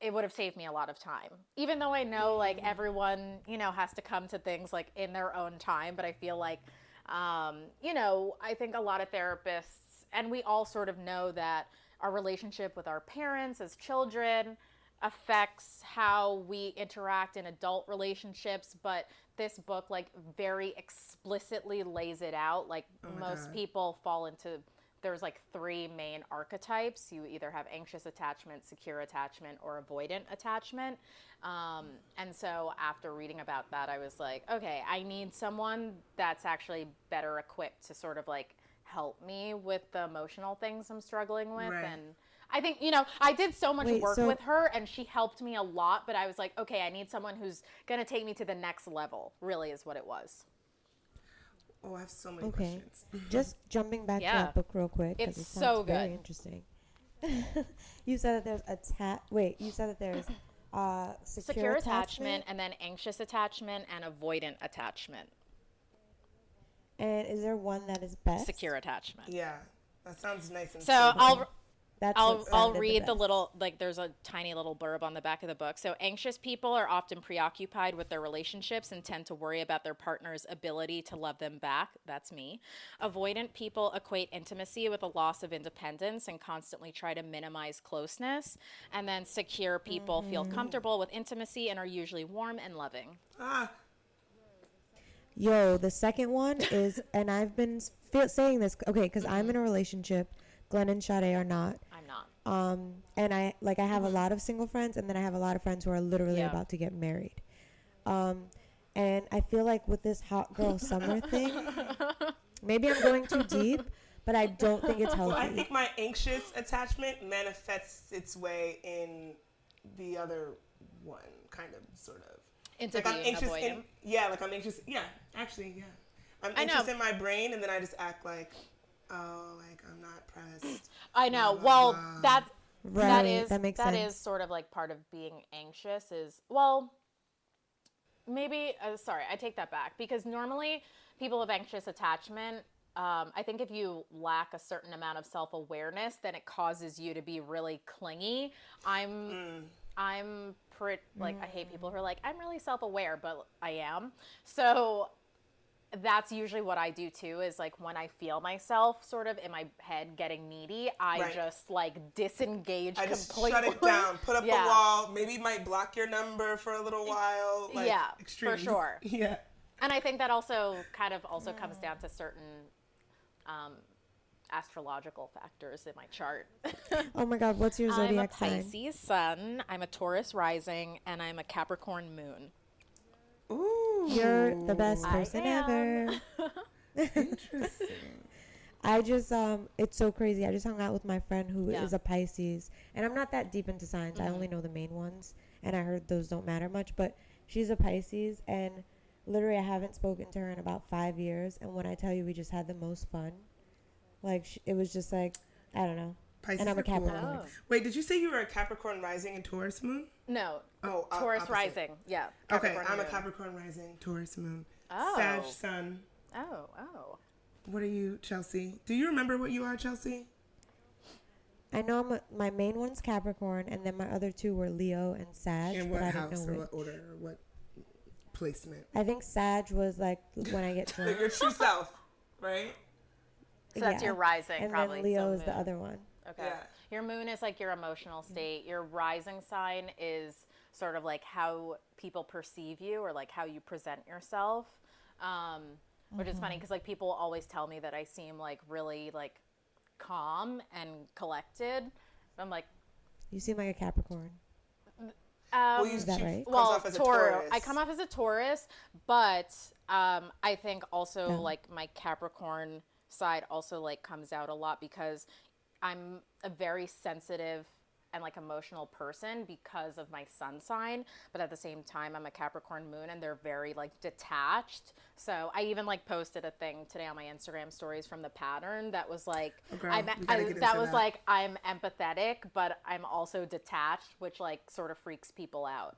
it would have saved me a lot of time. Even though i know like everyone you know has to come to things like in their own time but i feel like um, you know i think a lot of therapists and we all sort of know that our relationship with our parents as children affects how we interact in adult relationships but this book like very explicitly lays it out like my most God. people fall into there's like three main archetypes. You either have anxious attachment, secure attachment, or avoidant attachment. Um, and so after reading about that, I was like, okay, I need someone that's actually better equipped to sort of like help me with the emotional things I'm struggling with. Right. And I think, you know, I did so much Wait, work so- with her and she helped me a lot, but I was like, okay, I need someone who's going to take me to the next level, really, is what it was. Oh, I have so many Okay. questions. Just jumping back to that book real quick. It's it so sounds Very interesting. you said that there's atta- Wait, you said that there's uh, secure, Secure attachment. attachment and then anxious attachment and avoidant attachment. And is there one that is best? Secure attachment. Yeah, that sounds nice and So simple. I'll That's I'll I'll read the, best. little like there's a tiny little blurb on the back of the book. So anxious people are often preoccupied with their relationships and tend to worry about their partner's ability to love them back. That's me. Avoidant people equate intimacy with a loss of independence and constantly try to minimize closeness. And then secure people feel Mm-hmm. comfortable with intimacy and are usually warm and loving. ah, Yo, the second one is, and I've been s- saying this, okay, because I'm in a relationship. Glenn and Sade are not. I'm not. Um, and I like I have a lot of single friends, and then I have a lot of friends who are literally Yeah. about to get married. Um, and I feel like with this hot girl summer thing, maybe I'm going too deep, but I don't think it's healthy. well, I think my anxious attachment manifests its way in the other one, kind of, sort of. Into Like I'm being anxious avoidant. in, yeah, like I'm anxious. Yeah, actually, yeah. I'm I know. anxious in my brain, and then I just act like, oh, like I'm not pressed. I know. blah, Well, blah. that Right, that is that makes that sense. is sort of like part of being anxious. Is well, maybe. Uh, sorry, I take that back because normally people of anxious attachment. Um, I think if you lack a certain amount of self awareness, then it causes you to be really clingy. I'm. I'm pretty like I hate people who are like I'm really self aware, but I am. So that's usually what I do too is like when I feel myself sort of in my head getting needy, I Right. just like disengage I just completely. shut it down, put up Yeah. a wall, maybe might block your number for a little while. Like, Yeah, for sure. Yeah. And I think that also kind of also comes down to certain um, astrological factors in my chart. oh my God, what's your zodiac sign? I'm a zodiac sign? Pisces sun, I'm a Taurus rising, and I'm a Capricorn moon. Ooh. You're the best person ever. I just um it's so crazy. I just hung out with my friend who is Yeah. Mm-hmm. a Pisces and I'm not that deep into signs. I only know the main ones and I heard those don't matter much, but she's a Pisces and literally I haven't spoken to her in about 5 years and when I tell you we just had the most fun. Like sh- it was just like I don't know. Pisces And I'm a are. Capricorn. Oh. Wait, did you say you were a Capricorn rising and Taurus moon? No. Oh, uh, Taurus opposite. rising. Yeah. Okay, Capricorn I'm a. Capricorn rising, Taurus moon, Oh. Sag sun. Oh, oh. What are you, Chelsea? Do you remember what you are, Chelsea? I know I'm a, my main one's Capricorn, and then my other two were Leo and Sag. And but what I don't house know or which. what order or what placement? I think Sag was like when I get Like drunk. your true self, right? So that's Yeah. your rising, and probably. then Leo so is the other one. Okay. Yeah. Your moon is like your emotional state. Your rising sign is sort of like how people perceive you or like how you present yourself. Um, which is funny because like people always tell me that I seem like really like calm and collected. I'm like, You seem like a Capricorn. um, Well, you, that right? well, off as a Taurus. I come off as a Taurus, but um, I think also Yeah. like my Capricorn side also like comes out a lot because I'm a very sensitive and like emotional person because of my sun sign, but at the same time I'm a Capricorn moon and they're very like detached. So I even like posted a thing today on my Instagram stories from the pattern that was like Oh, girl, I'm, I, that was that. like I'm empathetic, but I'm also detached, which like sort of freaks people out.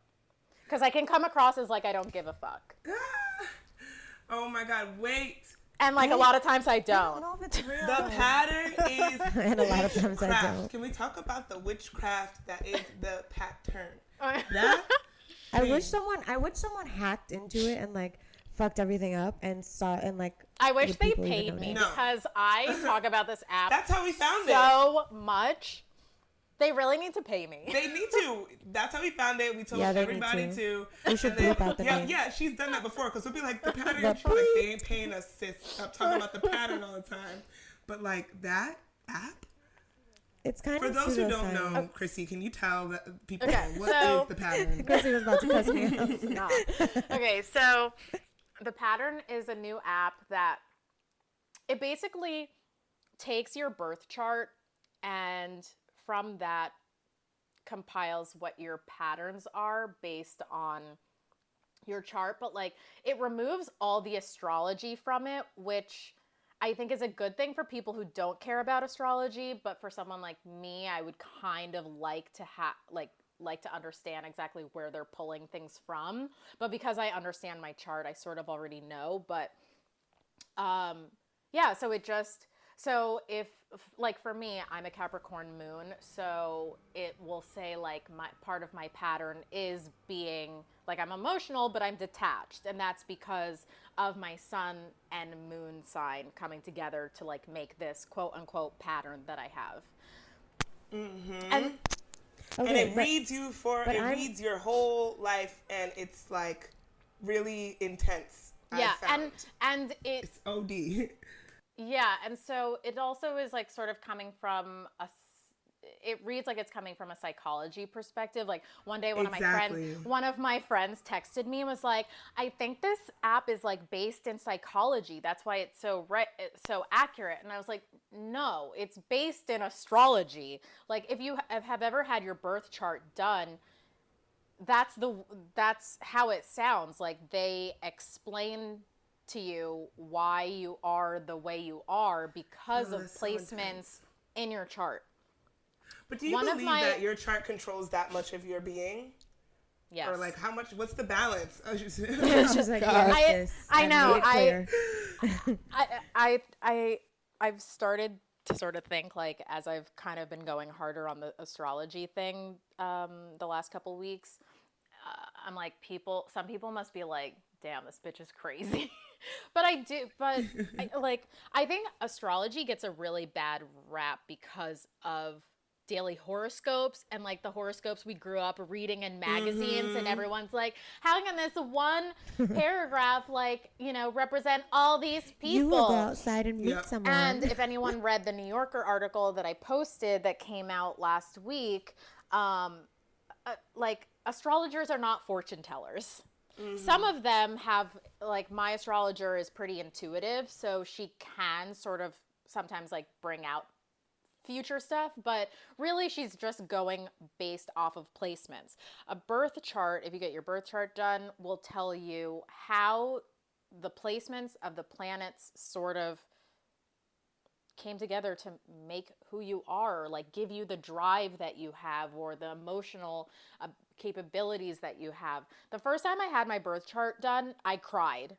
Because I can come across as like I don't give a fuck, Oh my God! Wait, and like a lot of times I I don't. don't know if it's real. the pattern is And a lot of times I don't. Can we talk about the witchcraft that is the pattern? Oh, that I wish someone I wish someone hacked into it and like fucked everything up and saw and like I wish would they paid me? No. because I talk about this app that's how we found it. so much. They really need to pay me. They need to. That's how we found it. We told Yeah, they need everybody to. to. We should And then- bleep out the yeah, name. yeah, she's done that before because we'll be like the pattern. The She's like, they ain't paying us, sis. Stop talking about the pattern all the time. But like that app. it's kind For of those who don't pseudoscience. know, Chrissy, can you tell the people Okay, what is so- the pattern? Chrissy was about to cuss me out. Okay, so the pattern is a new app that it basically takes your birth chart and from that compiles what your patterns are based on your chart, but like it removes all the astrology from it, which I think is a good thing for people who don't care about astrology, but for someone like me, I would kind of like to have like like to understand exactly where they're pulling things from. But because I understand my chart, I sort of already know, but um yeah, so it just so if like for me, I'm a Capricorn moon, so it will say like my part of my pattern is being like I'm emotional, but I'm detached, and that's because of my sun and moon sign coming together to like make this quote unquote pattern that I have. Mm-hmm. And and it but- reads you for it I'm- reads your whole life, and it's like really intense. I yeah, found. and and it it's OD. Yeah, and so it also is like sort of coming from a It reads like it's coming from a psychology perspective. Like one day, one of my friends, one of my friends texted me and was like, "I think this app is like based in psychology. That's why it's so right, it's so accurate." And I was like, "No, it's based in astrology. Like if you have have ever had your birth chart done." that's the that's how it sounds like they explain to you why you are the way you are because Oh, of that's so placements in your chart But do you One of believe my- that your chart controls that much of your being, yes or like how much? What's the balance? Oh, she's- It's just like, God. yes, I- sis, I I've know, I, I, I, I, I've started to sort of think like as i've kind of been going harder on the astrology thing um the last couple weeks uh, i'm like people some people must be like damn this bitch is crazy but i do but I, like i think astrology gets a really bad rap because of daily horoscopes and like the horoscopes we grew up reading in magazines and everyone's like how can this one paragraph like you know represent all these people You will go outside and meet Yep. someone. and if anyone read the New Yorker article that I posted that came out last week, um, uh, like astrologers are not fortune tellers. Some of them have, like, my astrologer is pretty intuitive, so she can sort of sometimes like bring out future stuff, but really she's just going based off of placements. A birth chart, if you get your birth chart done, will tell you how the placements of the planets sort of came together to make who you are, like give you the drive that you have or the emotional uh, capabilities that you have. The first time I had my birth chart done, I cried.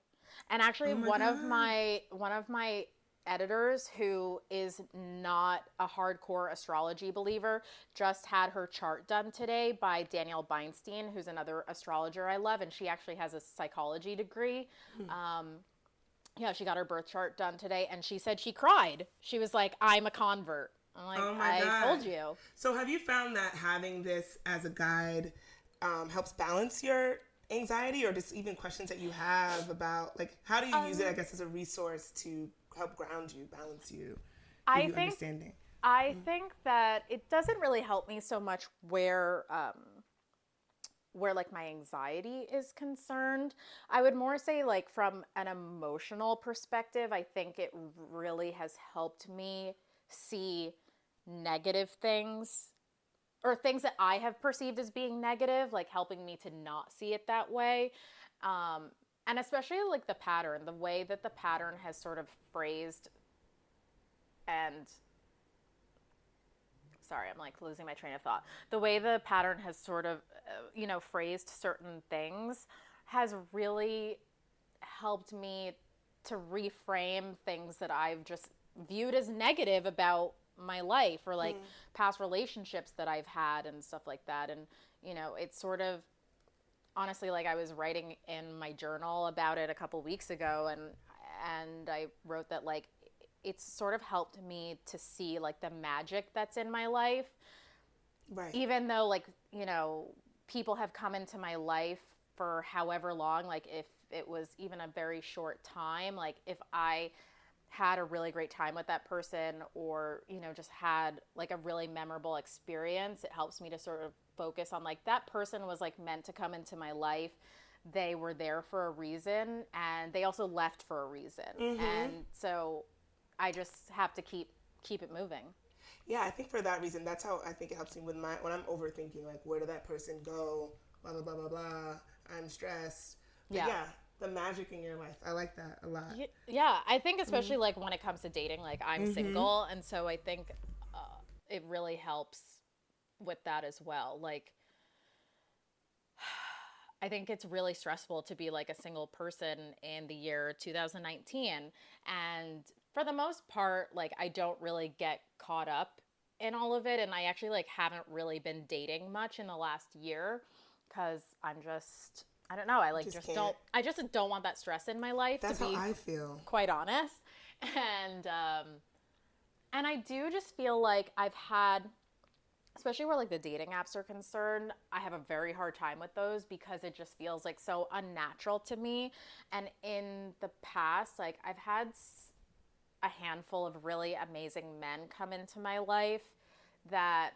And actually Oh one of my one of my editors who is not a hardcore astrology believer just had her chart done today by Danielle Beinstein, who's another astrologer I love, and she actually has a psychology degree. Hmm. Um, yeah, she got her birth chart done today, and she said she cried. She was like, "I'm a convert." I'm like, Oh my "I God. told you." So have you found that having this as a guide um, helps balance your anxiety or just even questions that you have about like how do you use it I guess as a resource to help ground you, balance you, I you think understanding. I think that it doesn't really help me so much where um, where like my anxiety is concerned. I would more say like from an emotional perspective, I think it really has helped me see negative things or things that I have perceived as being negative, like helping me to not see it that way. Um, and especially like the pattern, the way that the pattern has sort of phrased and sorry, I'm like losing my train of thought. The way the pattern has sort of, uh, you know, phrased certain things has really helped me to reframe things that I've just viewed as negative about my life or like mm. past relationships that I've had and stuff like that. And, you know, it's sort of honestly like I was writing in my journal about it a couple weeks ago and and I wrote that like it's sort of helped me to see like the magic that's in my life Right. even though like you know people have come into my life for however long like if it was even a very short time like if i had a really great time with that person or you know just had like a really memorable experience it helps me to sort of focus on like that person was like meant to come into my life they were there for a reason and they also left for a reason mm-hmm. and so i just have to keep keep it moving Yeah, I think for that reason, that's how I think it helps me with my when I'm overthinking, like where did that person go? Blah blah blah blah blah. I'm stressed. But Yeah. yeah, the magic in your life. I like that a lot. Yeah, I think especially like when it comes to dating, like I'm single, and so I think uh, it really helps with that as well. Like, I think it's really stressful to be like a single person in the year 2019, and for the most part, like I don't really get caught up in all of it, and I actually like haven't really been dating much in the last year because I'm just. I don't know. I like Just just, don't. I just don't want that stress in my life. That's to how be I feel. quite honest. And um and I do just feel like I've had especially where like the dating apps are concerned, I have a very hard time with those because it just feels like so unnatural to me. And in the past, like I've had a handful of really amazing men come into my life that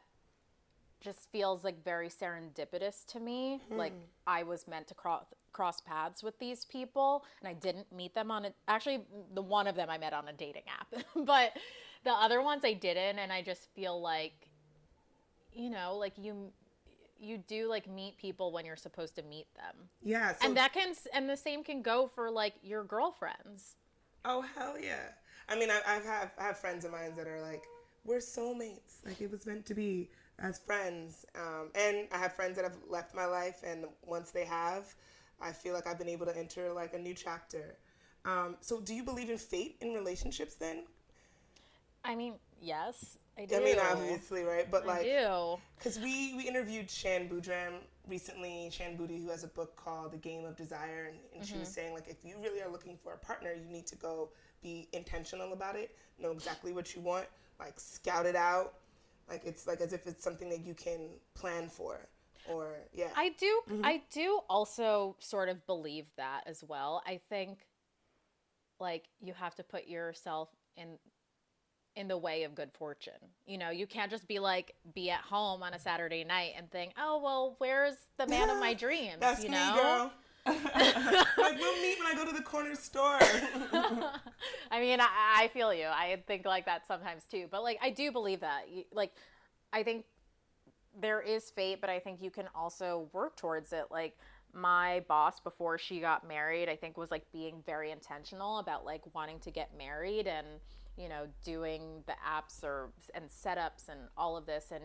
just feels like very serendipitous to me. Hmm. Like I was meant to cross cross paths with these people and I didn't meet them on a actually the one of them I met on a dating app. but the other ones I didn't and I just feel like you know, like you you do like meet people when you're supposed to meet them. Yeah. So, and that can and the same can go for like your girlfriends. oh hell yeah. I mean, I, I've have I have friends of mine that are like, we're soulmates. Like it was meant to be as friends. Um, and I have friends that have left my life, and once they have, I feel like I've been able to enter like a new chapter. Um, so, do you believe in fate in relationships then? I mean, yes, I do. I mean, obviously, right? But I like, do. Because we, we interviewed Shan Boodram recently, Shan Boody, who has a book called The Game of Desire. And, and she was saying, like, if you really are looking for a partner, you need to go be intentional about it, know exactly what you want, like, scout it out. Like, it's like as if it's something that you can plan for. Or, yeah. I do mm-hmm. I do also sort of believe that as well. I think like you have to put yourself in in the way of good fortune. You know, you can't just be like be at home on a Saturday night and think, "Oh, well, where's the man of my dreams?" That's you me, know? girl. Like, we'll meet when I go to the corner store. I mean, I, I feel you. I think like that sometimes too. But like, I do believe that. Like, I think there is fate, but I think you can also work towards it. Like, my boss before she got married, I think was like being very intentional about like wanting to get married, and you know, doing the apps or and setups and all of this and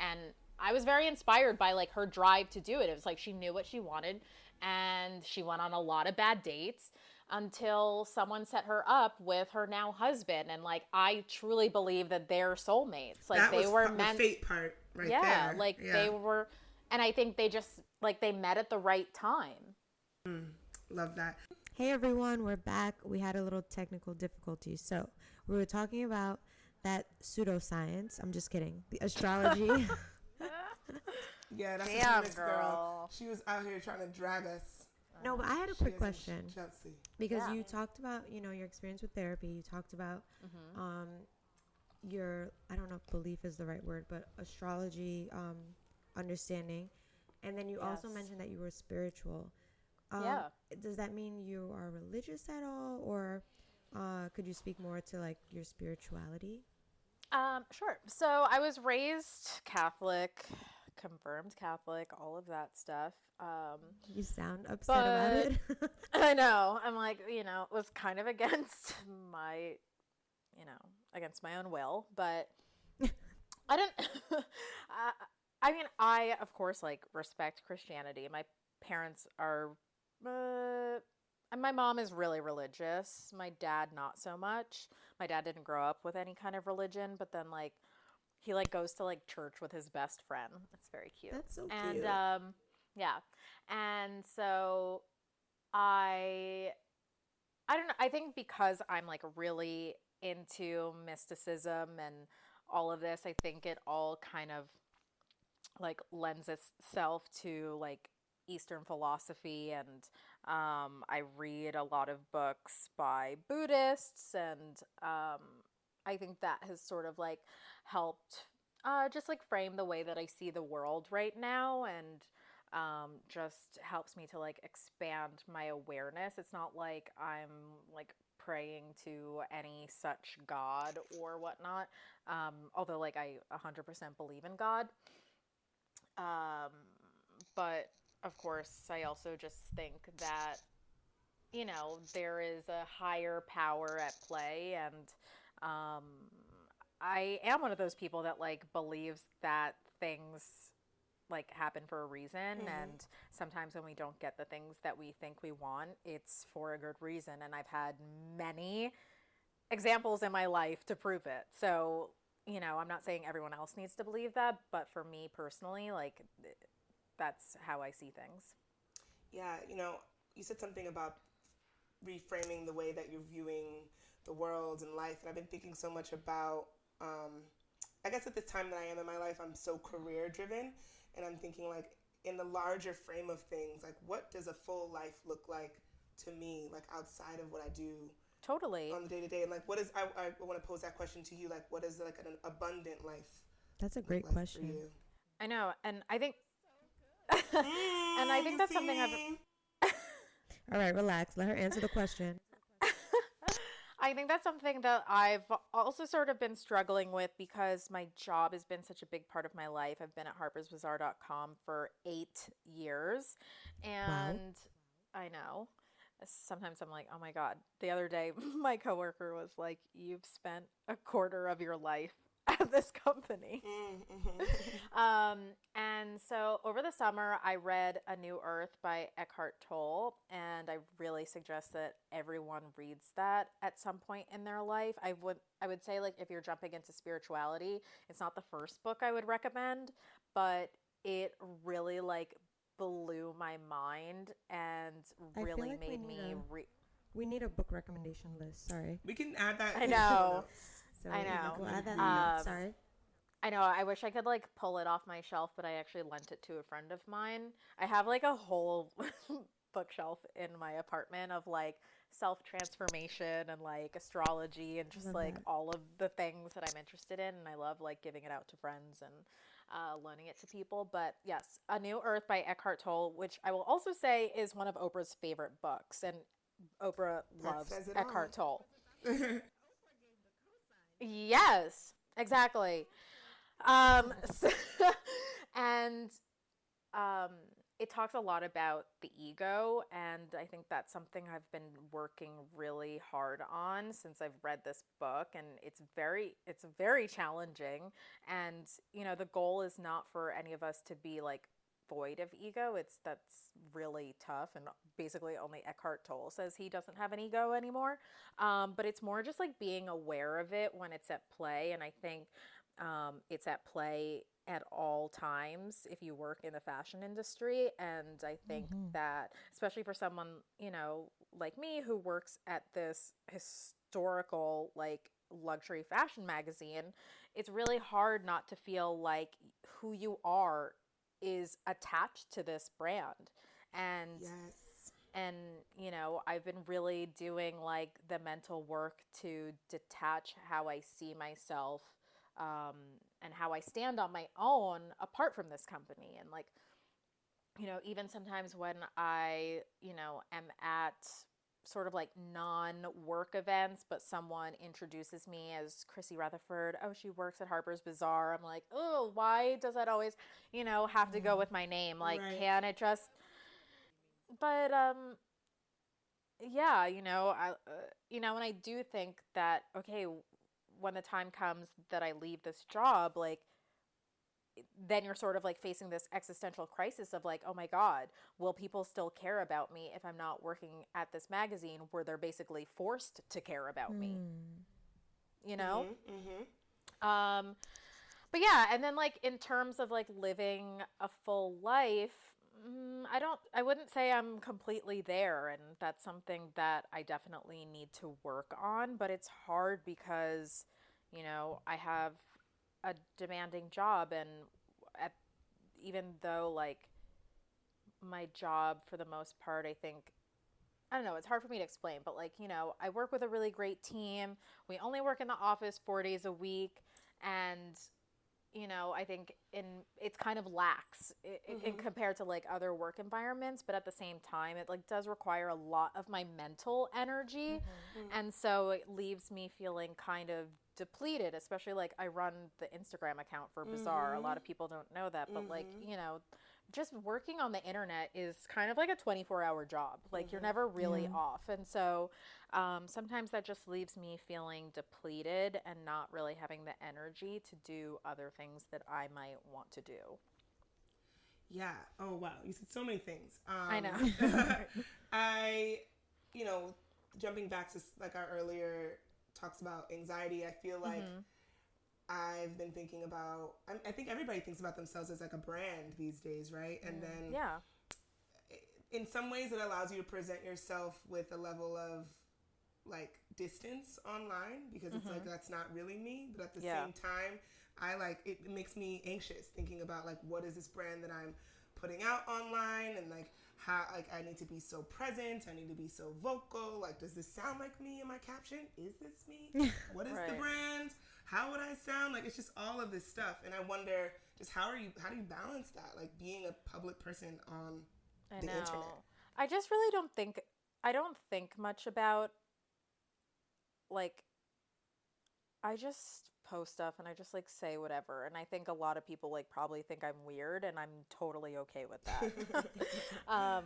and I was very inspired by like her drive to do it. It was like she knew what she wanted and she went on a lot of bad dates until someone set her up with her now husband and like I truly believe that they're soulmates. Like that they was were the meant fate part right Yeah, there. like Yeah. they were and I think they just like they met at the right time. Hmm, love that. Hey everyone, we're back. We had a little technical difficulty. So, we were talking about that pseudoscience. I'm just kidding. The astrology. Yeah, that's Damn, a this girl. girl. She was out here trying to drag us. no, but I had a She quick question Chelsea. because Yeah. you talked about, you know, your experience with therapy. You talked about Mm-hmm. um your I don't know if belief is the right word, but astrology um understanding. And then you also mentioned that you were spiritual. Um, Yeah. Does that mean you are religious at all, or uh, could you speak more to like your spirituality? Um, sure. So I was raised Catholic, confirmed Catholic, all of that stuff. Um, You sound upset about it. I know. I'm like, you know, it was kind of against my, you know, against my own will, but I didn't. I, I mean, I of course like respect Christianity. My parents are. Uh, and my mom is really religious. My dad not so much. My dad didn't grow up with any kind of religion, but then like he like goes to like church with his best friend. It's very cute. That's so and cute. um yeah. And so I I don't know. I think because I'm like really into mysticism and all of this, I think it all kind of like lends itself to like Eastern philosophy and um, I read a lot of books by Buddhists and um, I think that has sort of like helped uh, just like frame the way that I see the world right now and um, just helps me to like expand my awareness. It's not like I'm like praying to any such God or whatnot. Um, although like I 100% believe in God. Um, but of course, I also just think that, you know, there is a higher power at play. And um, I am one of those people that like believes that things like happen for a reason mm-hmm. and sometimes when we don't get the things that we think we want it's for a good reason and i've had many examples in my life to prove it so you know i'm not saying everyone else needs to believe that but for me personally like that's how i see things Yeah, you know, you said something about reframing the way that you're viewing the world and life, and I've been thinking so much about. Um, I guess at the time that I am in my life, I'm so career driven, and I'm thinking like in the larger frame of things, like what does a full life look like to me, like outside of what I do totally on the day to day, and like what is I, I want to pose that question to you, like what is like an abundant life That's a great like for question. you? i know and i think and i think that's something i've Mm, All right, relax. Let her answer the question. I think that's something that I've also sort of been struggling with because my job has been such a big part of my life. I've been at harpersbazaar.com for eight years. And I know. Sometimes I'm like, oh my God. The other day, my coworker was like, you've spent a quarter of your life at this company. Um, and so over the summer, I read A New Earth by Eckhart Tolle, and I really suggest that everyone reads that at some point in their life. I would I would say like if you're jumping into spirituality, it's not the first book I would recommend, but it really like blew my mind and really like made me a- re- We need a book recommendation list. Sorry. We can add that. I in the show know. Notes. So I know. We'll add that. Um, Sorry. I know. I wish I could like pull it off my shelf, but I actually lent it to a friend of mine. I have like a whole bookshelf in my apartment of like self transformation and like astrology and just like that. all of the things that I'm interested in. And I love like giving it out to friends and uh, loaning it to people. But yes, A New Earth by Eckhart Tolle, which I will also say is one of Oprah's favorite books. And Oprah loves says it Eckhart Tolle. Yes, exactly. Um, so- and um, it talks a lot about the ego and i think that's something i've been working really hard on since i've read this book and it's very it's very challenging and you know the goal is not for any of us to be like void of ego it's that's really tough and basically only eckhart tolle says he doesn't have an ego anymore um, but it's more just like being aware of it when it's at play and i think um, it's at play at all times if you work in the fashion industry. And I think mm-hmm. that, especially for someone, you know, like me who works at this historical, like, luxury fashion magazine, it's really hard not to feel like who you are is attached to this brand. And yes. And you know, I've been really doing like the mental work to detach how I see myself um, and how I stand on my own apart from this company. And like, you know, even sometimes when I, you know, am at sort of like non work events, but someone introduces me as Chrissy Rutherford. Oh, she works at Harper's Bazaar. I'm like, oh, why does that always, you know, have to go with my name? Like, right. can it just. But, um, yeah, you know, I, uh, you know, and I do think that, okay, when the time comes that I leave this job, like, then you're sort of like facing this existential crisis of like, oh my God, will people still care about me if I'm not working at this magazine where they're basically forced to care about mm. me? You know? Mm-hmm, mm-hmm. Um, but yeah, and then like in terms of like living a full life, Mm, I don't, I wouldn't say I'm completely there. And that's something that I definitely need to work on. But it's hard because, you know, I have a demanding job. And at, even though, like, my job for the most part, I think, I don't know, it's hard for me to explain, but like, you know, I work with a really great team. We only work in the office four days a week. And you know, I think in it's kind of lax mm-hmm. in compared to like other work environments, but at the same time, it like does require a lot of my mental energy, mm-hmm. mm-hmm. and so it leaves me feeling kind of depleted. Especially like I run the Instagram account for Bazaar. Mm-hmm. A lot of people don't know that, but like mm-hmm. you know, just working on the internet is kind of like a 24 hour job. Like mm-hmm. you're never really yeah. off. And so um, sometimes that just leaves me feeling depleted and not really having the energy to do other things that I might want to do. Yeah. Oh, wow. You said so many things. Um, I know. I, you know, jumping back to like our earlier talks about anxiety, I feel like. Mm-hmm I've been thinking about. I, think everybody thinks about themselves as like a brand these days, right? And then yeah, in some ways it allows you to present yourself with a level of like distance online because it's mm-hmm. like that's not really me but at the yeah. same time i like it makes me anxious thinking about like what is this brand that i'm putting out online and like how like I need to be so present, I need to be so vocal. Like, does this sound like me in my caption? Is this me? What is right. the brand? How would I sound? Like it's just all of this stuff. And I wonder just how are you how do you balance that? Like being a public person on I the know. internet. I just really don't think I don't think much about like I just post stuff and I just like say whatever. And I think a lot of people like probably think I'm weird and I'm totally okay with that. um,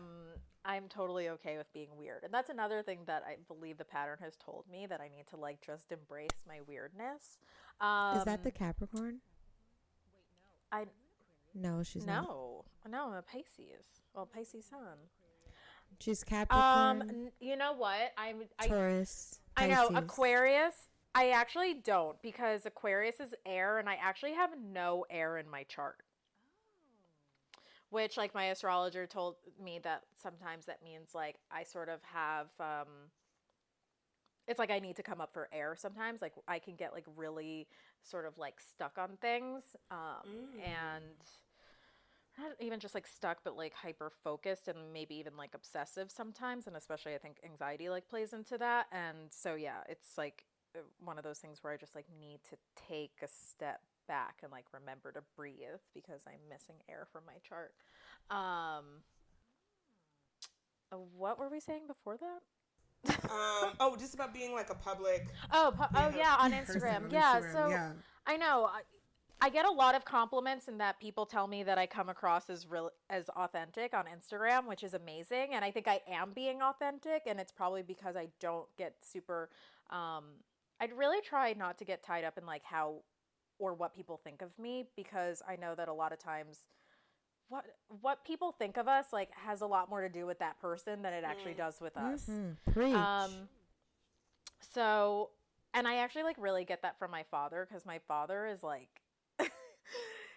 I'm totally okay with being weird. And that's another thing that I believe the pattern has told me that I need to like just embrace my weirdness. Um, Is that the um, Capricorn? Wait, no. I No, she's no. Not. No, I'm a Pisces. Well, Pisces sun. She's Capricorn. Um, you know what? I'm I, Taurus. I know Aquarius I actually don't because Aquarius is air and I actually have no air in my chart. Oh. Which like my astrologer told me that sometimes that means like I sort of have um it's like I need to come up for air sometimes. Like I can get like really sort of like stuck on things. Um mm. and not even just like stuck but like hyper focused and maybe even like obsessive sometimes and especially i think anxiety like plays into that and so yeah it's like one of those things where I just like need to take a step back and like remember to breathe because I'm missing air from my chart. Um, uh, what were we saying before that? um, oh, just about being like a public. Oh, pu- oh yeah, on Instagram. On yeah, Instagram. so yeah. I know. I, I get a lot of compliments and that people tell me that I come across as real as authentic on Instagram, which is amazing. And I think I am being authentic, and it's probably because I don't get super. Um, I'd really try not to get tied up in like how or what people think of me because I know that a lot of times what what people think of us like has a lot more to do with that person than it actually does with us. Mm-hmm. Preach. Um, so, and I actually like really get that from my father because my father is like,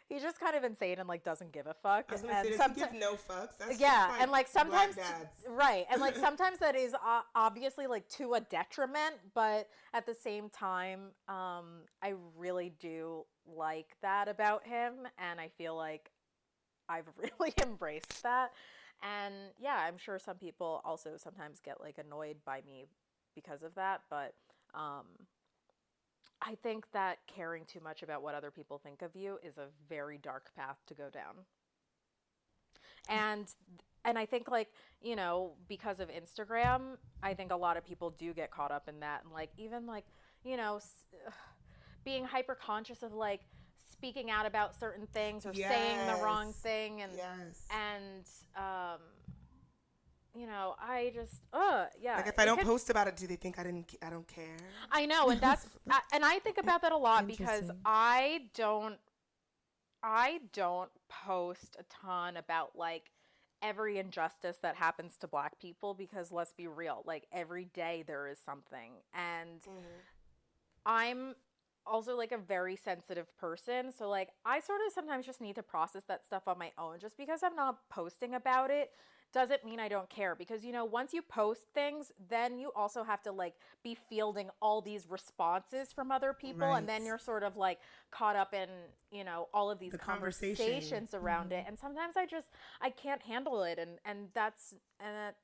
he's just kind of insane and like doesn't give a fuck. I was gonna and say, does he give no fucks? That's yeah, and like sometimes, right, and like sometimes that is uh, obviously like to a detriment, but at the same time, um, I really do like that about him, and I feel like I've really embraced that. And yeah, I'm sure some people also sometimes get like annoyed by me because of that, but um, I think that caring too much about what other people think of you is a very dark path to go down. And and I think like, you know, because of Instagram, I think a lot of people do get caught up in that and like even like, you know, s- being hyper conscious of like speaking out about certain things or saying the wrong thing and Yes. and um you know, I just uh yeah. Like if I don't could- post about it, do they think I didn't? I don't care. I know, and that's I, and I think about that a lot because I don't I don't post a ton about like every injustice that happens to black people because let's be real, like every day there is something and I'm also like a very sensitive person, so like I sort of sometimes just need to process that stuff on my own just because I'm not posting about it doesn't mean I don't care because you know once you post things then you also have to like be fielding all these responses from other people and then you're sort of like caught up in you know all of these The conversation. conversations around it and sometimes I just I can't handle it and and that's and that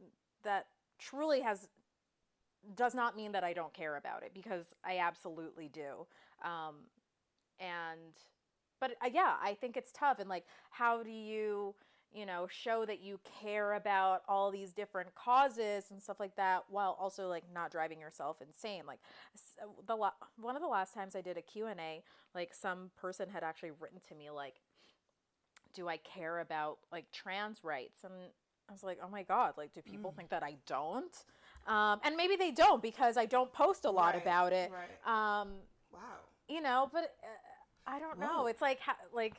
that truly has does not mean that I don't care about it because I absolutely do. Um, and, but uh, yeah, I think it's tough. And like, how do you, you know, show that you care about all these different causes and stuff like that while also like not driving yourself insane? Like, the la- one of the last times I did a Q&A, like some person had actually written to me like, do I care about like trans rights? And I was like, oh my God, like, do Mm. people think that I don't? Um, and maybe they don't because I don't post a lot Right, about it. right. Um, Wow. you know, but uh, I don't know. It's like, ha- like,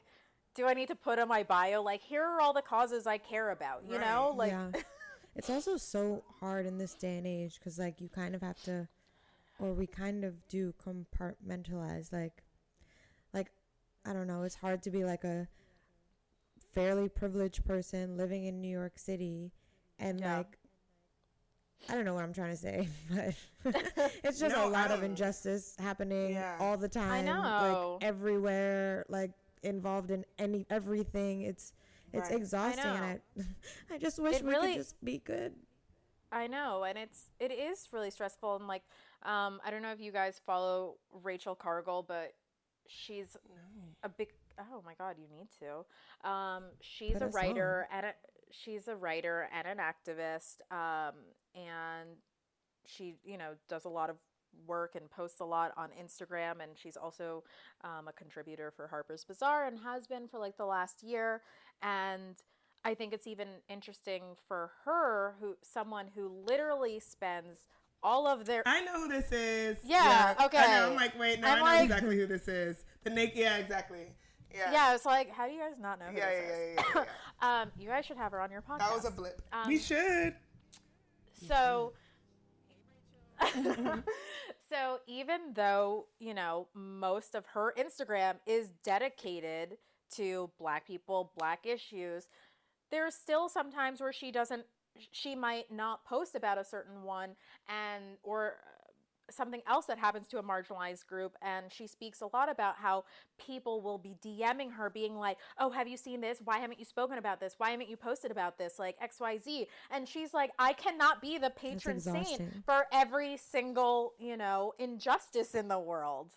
do I need to put on my bio, like, here are all the causes I care about, you know? Like, yeah. It's also so hard in this day and age because, like, you kind of have to, or we kind of do compartmentalize. Like, like, I don't know. It's hard to be like a fairly privileged person living in New York City and, Yeah. like, I don't know what I'm trying to say, but it's just No, a lot of injustice happening Yeah. all the time. I know. Like everywhere, like involved in any everything. It's it's Right. exhausting and I I just wish It we really- could just be good. I know, and it's it is really stressful. And like, um, I don't know if you guys follow Rachel Cargle, but she's a big. Oh my God, you need to. Um, she's Put a writer and a, she's a writer and an activist. Um, and she, you know, does a lot of work and posts a lot on Instagram. And she's also um, a contributor for Harper's Bazaar and has been for like the last year. And I think it's even interesting for her, who someone who literally spends all of their I know who this is. Yeah, I okay. know. I'm like, wait, no, I'm I know like- exactly who this is. The naked. Yeah, exactly. Yeah. yeah, it's like, how do you guys not know who Yeah, this yeah, is? yeah, yeah, yeah. Um, you guys should have her on your podcast. That was a blip. Um, we should. So, so even though you know most of her Instagram is dedicated to Black people, Black issues, there's still sometimes where she doesn't. She might not post about a certain one, and or something else that happens to a marginalized group and she speaks a lot about how people will be DMing her being like, "Oh, have you seen this? Why haven't you spoken about this? Why haven't you posted about this?" like XYZ. And she's like, "I cannot be the patron saint for every single, you know, injustice in the world."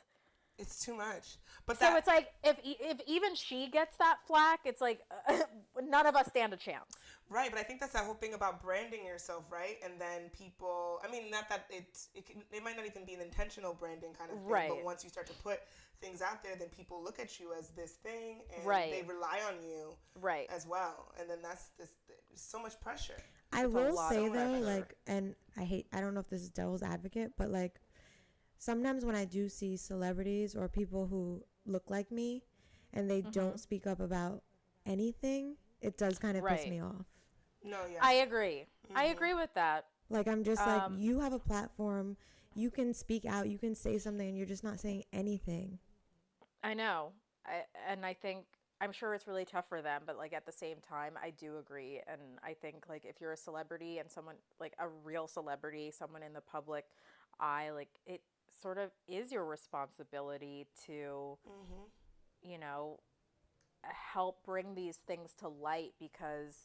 It's too much. But So that, it's like if e- if even she gets that flack, it's like uh, none of us stand a chance. Right, but I think that's that whole thing about branding yourself, right? And then people, I mean, not that it it, can, it might not even be an intentional branding kind of thing, Right. but once you start to put things out there, then people look at you as this thing, and Right. they rely on you Right. as well, and then that's this so much pressure. I a will lot say of though, like, and I hate, I don't know if this is devil's advocate, but like, sometimes when I do see celebrities or people who look like me and they Mm-hmm. don't speak up about anything, it does kind of piss me off. No, yeah, I agree. I agree with that. Like, I'm just Um, like, you have a platform, you can speak out, you can say something, and you're just not saying anything. I know. I, and I think I'm sure it's really tough for them, but like at the same time, I do agree. And I think like if you're a celebrity and someone like a real celebrity, someone in the public eye, like it sort of is your responsibility to, mm-hmm. you know, help bring these things to light because,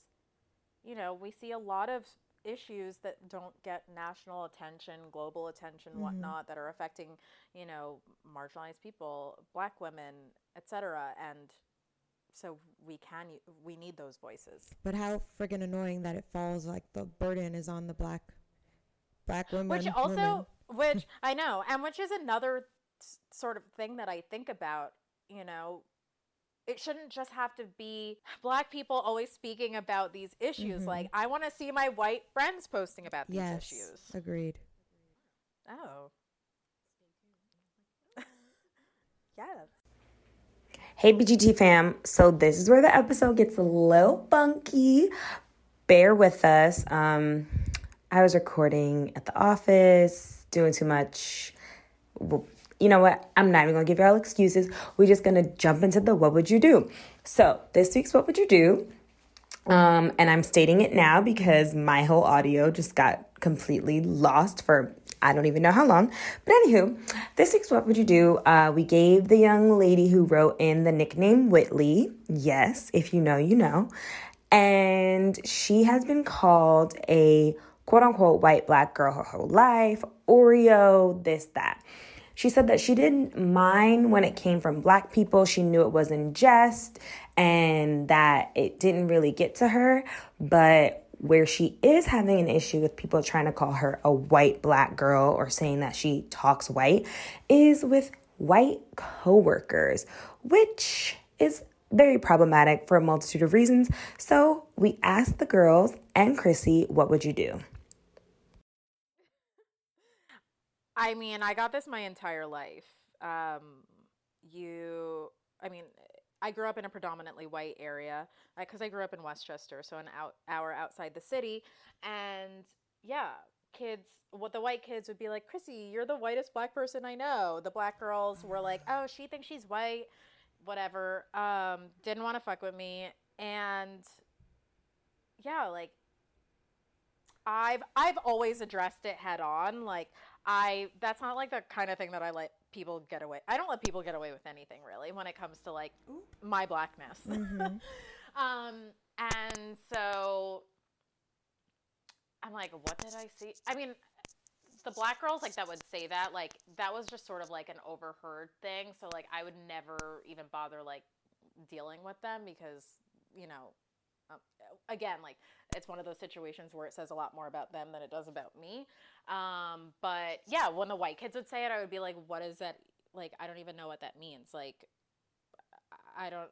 you know, we see a lot of issues that don't get national attention, global attention, mm-hmm. whatnot, that are affecting, you know, marginalized people, black women, etc. And so we can, we need those voices. But how friggin' annoying that it falls like the burden is on the black, black women. which also women. Which i know and which is another s- sort of thing that i think about you know it shouldn't just have to be black people always speaking about these issues like i want to see my white friends posting about these yes, issues agreed. oh yes Hey, BGT fam. So, this is where the episode gets a little funky. Bear with us. Um, I was recording at the office, doing too much. You know what? I'm not even gonna give y'all excuses. We're just gonna jump into the what would you do. So, this week's what would you do? Um, and I'm stating it now because my whole audio just got completely lost for I don't even know how long. But anywho, this week's What Would You Do? Uh, we gave the young lady who wrote in the nickname Whitley. Yes, if you know, you know. And she has been called a quote unquote white black girl her whole life, Oreo, this, that. She said that she didn't mind when it came from black people. She knew it was in jest and that it didn't really get to her. But where she is having an issue with people trying to call her a white black girl or saying that she talks white is with white coworkers, which is very problematic for a multitude of reasons. So we asked the girls and Chrissy, what would you do? I mean, I got this my entire life. Um, you, I mean, I grew up in a predominantly white area because I grew up in Westchester, so an out, hour outside the city. And yeah, kids, what the white kids would be like, Chrissy, you're the whitest black person I know. The black girls were like, oh, she thinks she's white, whatever. Um, didn't want to fuck with me. And yeah, like I've I've always addressed it head on. Like I that's not like the kind of thing that I let people get away. I don't let people get away with anything really when it comes to like my blackness. um and so I'm like, what did I see? I mean, the black girls like that would say that like that was just sort of like an overheard thing. So like I would never even bother like dealing with them because you know um, again like it's one of those situations where it says a lot more about them than it does about me um, but yeah when the white kids would say it i would be like what is that like i don't even know what that means like i don't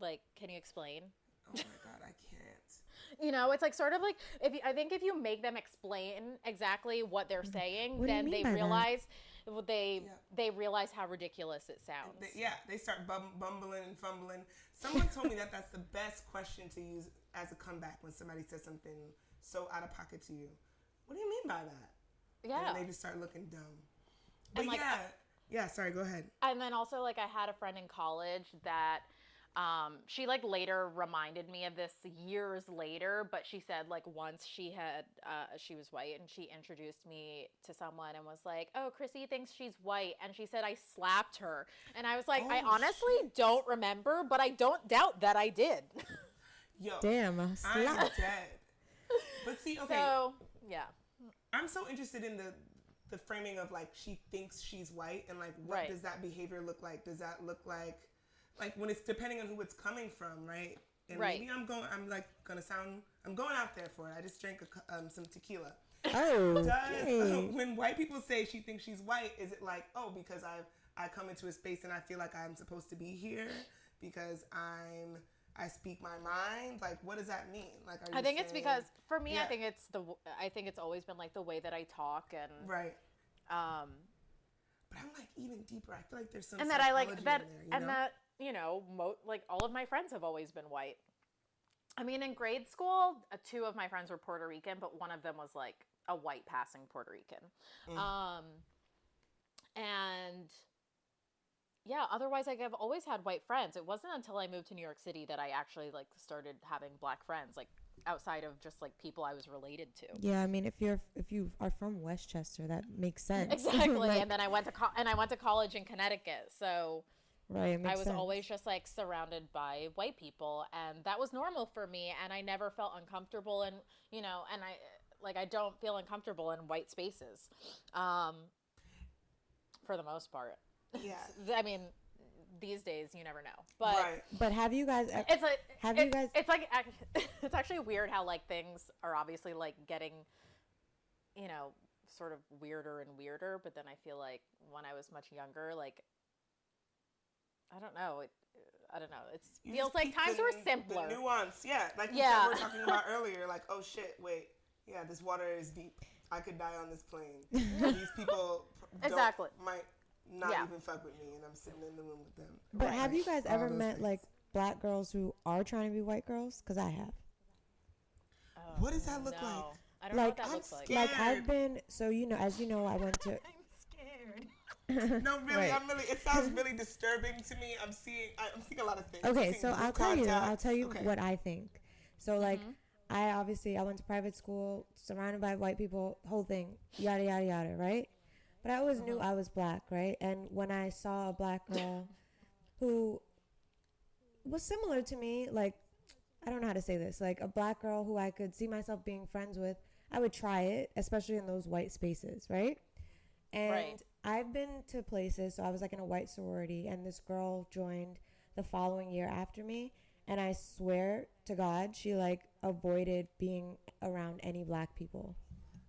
like can you explain Oh my god, I can't. you know it's like sort of like if you, i think if you make them explain exactly what they're saying What then they that? realize well, they Yeah. they realize how ridiculous it sounds They- yeah, they start bum, bumbling and fumbling. Someone told me that that's the best question to use as a comeback when somebody says something so out of pocket to you. What do you mean by that? yeah And they just start looking dumb. But And, like, yeah, yeah. Sorry, go ahead. and then also like I had a friend in college that um she like later reminded me of this years later but she said like once she had uh she was white and she introduced me to someone and was like oh chrissy thinks she's white and she said i slapped her and i was like i Oh, honestly don't remember but i don't doubt that i did Yo, Damn, a I'm dead. But see, okay, so yeah I'm so interested in the the framing of like she thinks she's white and like what Right. does that behavior look like? Does that look like like when it's depending on who it's coming from, right? And Right. maybe I'm going. I'm like gonna sound. I'm going out there for it. I just drank a, um, some tequila. Oh, Does when white people say she thinks she's white, is it like oh because I I come into a space and I feel like I'm supposed to be here because I'm I speak my mind? Like what does that mean? Like are you I think it's because for me, I think it's the I think it's always been like the way that I talk and right. um But I'm like even deeper. I feel like there's some and that I like that there, and know? that you know mo- like all of my friends have always been white. I mean, in grade school, uh, two of my friends were Puerto Rican, but one of them was like a white passing Puerto Rican. Mm. Um, and yeah, otherwise, like I've always had white friends. It wasn't until I moved to New York City that I actually like started having black friends, like outside of just like people I was related to. Yeah, I mean, if you're if you are from Westchester, that makes sense. Exactly, Like, and then I went to co- and I went to college in Connecticut, so right, I was sense. always just like surrounded by white people, and that was normal for me, and I never felt uncomfortable, and you know, and I like I don't feel uncomfortable in white spaces, um, for the most part. Yeah. I mean, these days you never know, but Right. But have you guys? e- it's like Have it- you guys- It's like it's actually weird how like things are obviously like getting, you know, sort of weirder and weirder. But then I feel like when I was much younger, like I don't know, it, I don't know. It feels like times the- were the simpler. nuance, yeah. Like you Yeah. said, we were talking about earlier. Like, oh shit, wait, yeah, this water is deep. I could die on this plane. These people Exactly. might not Yeah. even fuck with me, and I'm sitting in the room with them. But Right. have you guys ever met things. like black girls who are trying to be white girls? Because I have. What does that look no, like? I don't Like, know what that I'm looks like. scared. Like I've been. So you know, as you know, I went to. I'm scared. no, really, Right. I'm really. It sounds really disturbing to me. I'm seeing. I- I'm seeing a lot of things. I'm Okay, seeing so group I'll tell you. I'll tell you Okay. what I think. So like, Mm-hmm. I obviously I went to private school, surrounded by white people, whole thing, yada yada yada, right? But I always knew uh-huh. I was black, right? And when I saw a black girl who was similar to me, like I don't know how to say this, like a black girl who I could see myself being friends with, I would try it, especially in those white spaces, right? And Right. I've been to places, so I was like in a white sorority, and this girl joined the following year after me, and I swear to God, she like avoided being around any black people.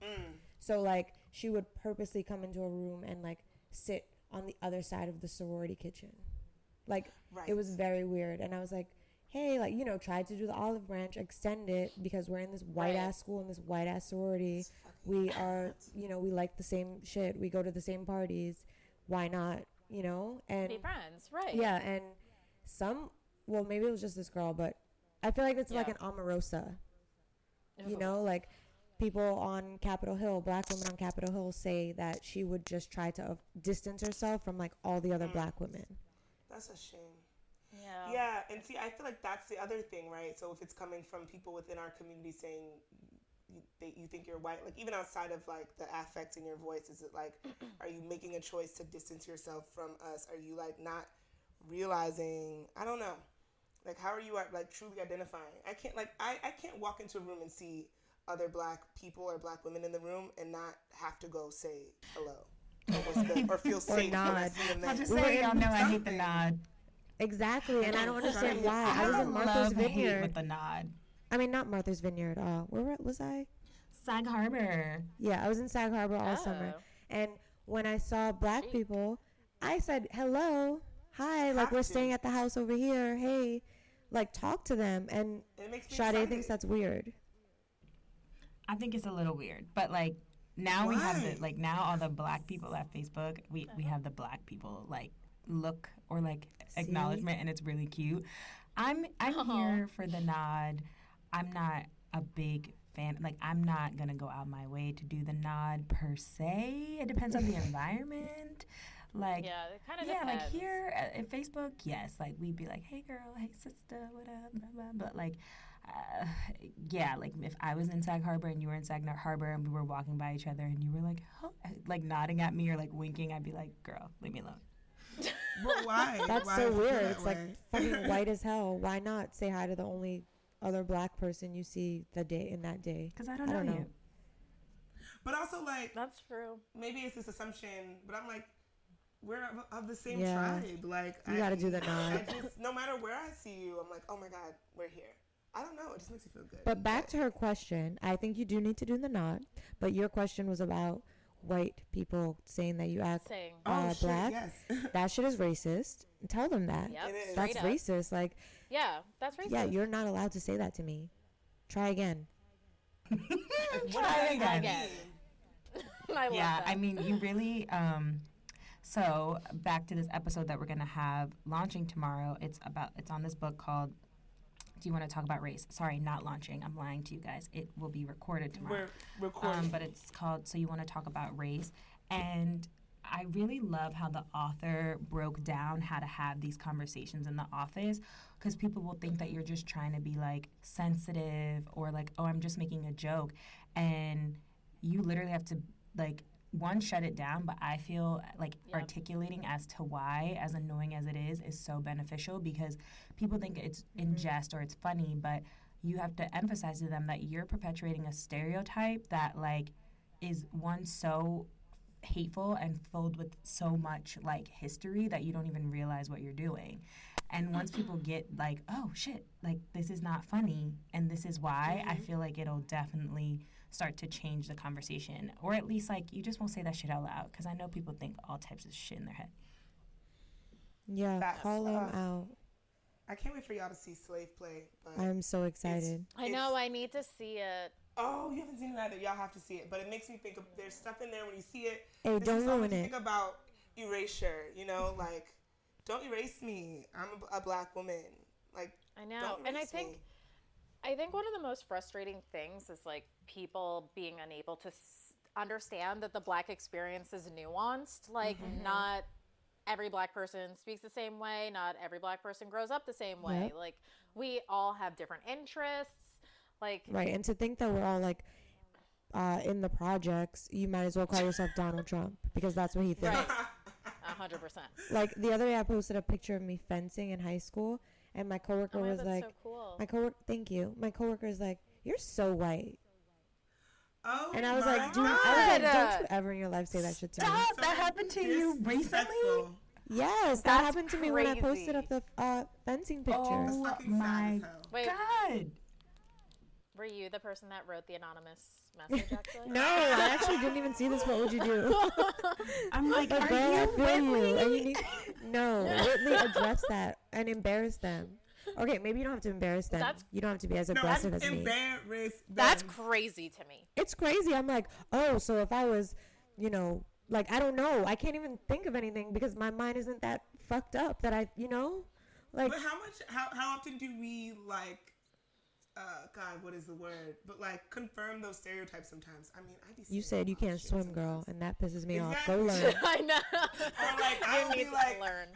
Mm. So like she would purposely come into a room and like sit on the other side of the sorority kitchen. Like it was very weird and I was like, "Hey, like, you know, tried to do the olive branch, extend it because we're in this white Right. ass school in this white ass sorority. We are, you know, we like the same shit. We go to the same parties. Why not, you know?" And Be friends, right? yeah, and some well, maybe it was just this girl, but I feel like it's like an Omarosa you know like people on capitol hill black women on capitol hill say that she would just try to uh, distance herself from like all the Mm. other black women That's a shame. Yeah. Yeah, and see, I feel like that's the other thing, right? So if it's coming from people within our community saying you, they, you think you're white, like even outside of like the affect in your voice, is it like, are you making a choice to distance yourself from us? Are you like not realizing? I don't know. Like, how are you like truly identifying? I can't like I, I can't walk into a room and see other black people or black women in the room and not have to go say hello or, what's or feel safe when I nod. see them there. I'll just say, y'all in know I hate the nod. exactly and i don't understand why i was in martha's love hate vineyard with the nod. i mean not martha's vineyard uh where was i Sag Harbor. yeah i was in sag harbor all summer Oh. and when i saw black people i said hello hi like Have we're to. staying at the house over here hey like talk to them and It Sade thinks that's weird I think it's a little weird, but like now we have the like now all the black people at Facebook, we we have the black people like look or like acknowledgement, and it's really cute. I'm I'm oh. here for the nod. I'm not a big fan. Like I'm not gonna go out my way to do the nod per se. It depends on the environment. Like Yeah, it kind of yeah, depends. like here at, at Facebook, yes, like we'd be like, "Hey, girl, hey, sister, what up?" Blah, blah. But like, uh, yeah, like if I was in Sag Harbor and you were in Sag Harbor and we were walking by each other and you were like, huh, like nodding at me or like winking, I'd be like, "Girl, leave me alone." But why? That's Why so does it feel weird. that It's way? like fucking white as hell. Why not say hi to the only other black person you see the day in that day? Because I don't I know don't know. you. But also like That's true. maybe it's this assumption, but I'm like, we're of, of the same Yeah. tribe. Like You I- gotta do the nod. No matter where I see you, I'm like, oh my god, we're here. I don't know. It just makes me feel good. But back to her question, I think you do need to do the nod. But your question was about white people saying that you act Saying. oh uh, shit, black. yes. that shit is racist. Tell them that. Yep. It is. That's straight up. racist. Like, Yeah, that's racist. yeah, you're not allowed to say that to me. Try again. Try again. Again. I love yeah, that. I mean, you really. Um, so back to this episode that we're gonna have launching tomorrow. It's about. It's on this book called. Do you want to talk about race? Sorry, not launching. I'm lying to you guys. It will be recorded tomorrow. We're recording. Um, but it's called So You Want to Talk About Race. And I really love how the author broke down how to have these conversations in the office because people will think that you're just trying to be like sensitive or like, oh, I'm just making a joke. And you literally have to like, one, shut it down, but I feel like Yep. articulating as to why, as annoying as it is, is so beneficial because people think it's in mm-hmm. jest or it's funny, but you have to emphasize to them that you're perpetuating a stereotype that like is one so hateful and filled with so much like history that you don't even realize what you're doing. And once people get like, oh shit, like this is not funny and this is why, I mm-hmm. feel like it'll definitely start to change the conversation. Or at least like you just won't say that shit out loud because I know people think all types of shit in their head. Yeah, Facts. call them Uh, out. I can't wait for y'all to see Slave Play. But I'm so excited. I know. I need to see it. oh, you haven't seen it either. Y'all have to see it. But it makes me think of there's stuff in there when you see it. Hey, don't ruin it. Think about erasure. You know, like don't erase me. I'm a, a black woman. Like I know. Don't And I think me. I think one of the most frustrating things is like people being unable to s- understand that the black experience is nuanced. Like not every black person speaks the same way, not every black person grows up the same way. Yep. Like we all have different interests. Like Right, and to think that we're all like uh, in the projects, you might as well call yourself Donald Trump because that's what he thinks. right. A hundred percent. Like the other day, I posted a picture of me fencing in high school, and my coworker Oh was like, so cool. "My coworker, thank you." My coworker is like, "You're so white," Oh, and I was my like, "Dude, God. I was like, don't you ever in your life say that shit to me." Stop! That happened to you recently? Disrespectful. Yes, that That's happened to me when I posted up the uh, fencing picture. Oh fucking my. Wait, God! were you the person that wrote the anonymous message actually? No, I actually didn't even see this. What would you do? I'm like, But are girl, I you feel you. Whitney? And you need, no, Whitney, address that and embarrass them. Okay, maybe you don't have to embarrass them. That's- you don't have to be as No, aggressive as me. embarrassed. That's them. crazy to me. It's crazy. I'm like, oh, so if I was, you know, like I don't know, I can't even think of anything because my mind isn't that fucked up that I, you know, like But how much? How how often do we like? Uh, God, what is the word? But like confirm those stereotypes sometimes. I mean, I be you saying said you wild can't shit swim, girl, sometimes. and that pisses me off. Exactly. Go learn. I know. Or like I'll need be to like, learn.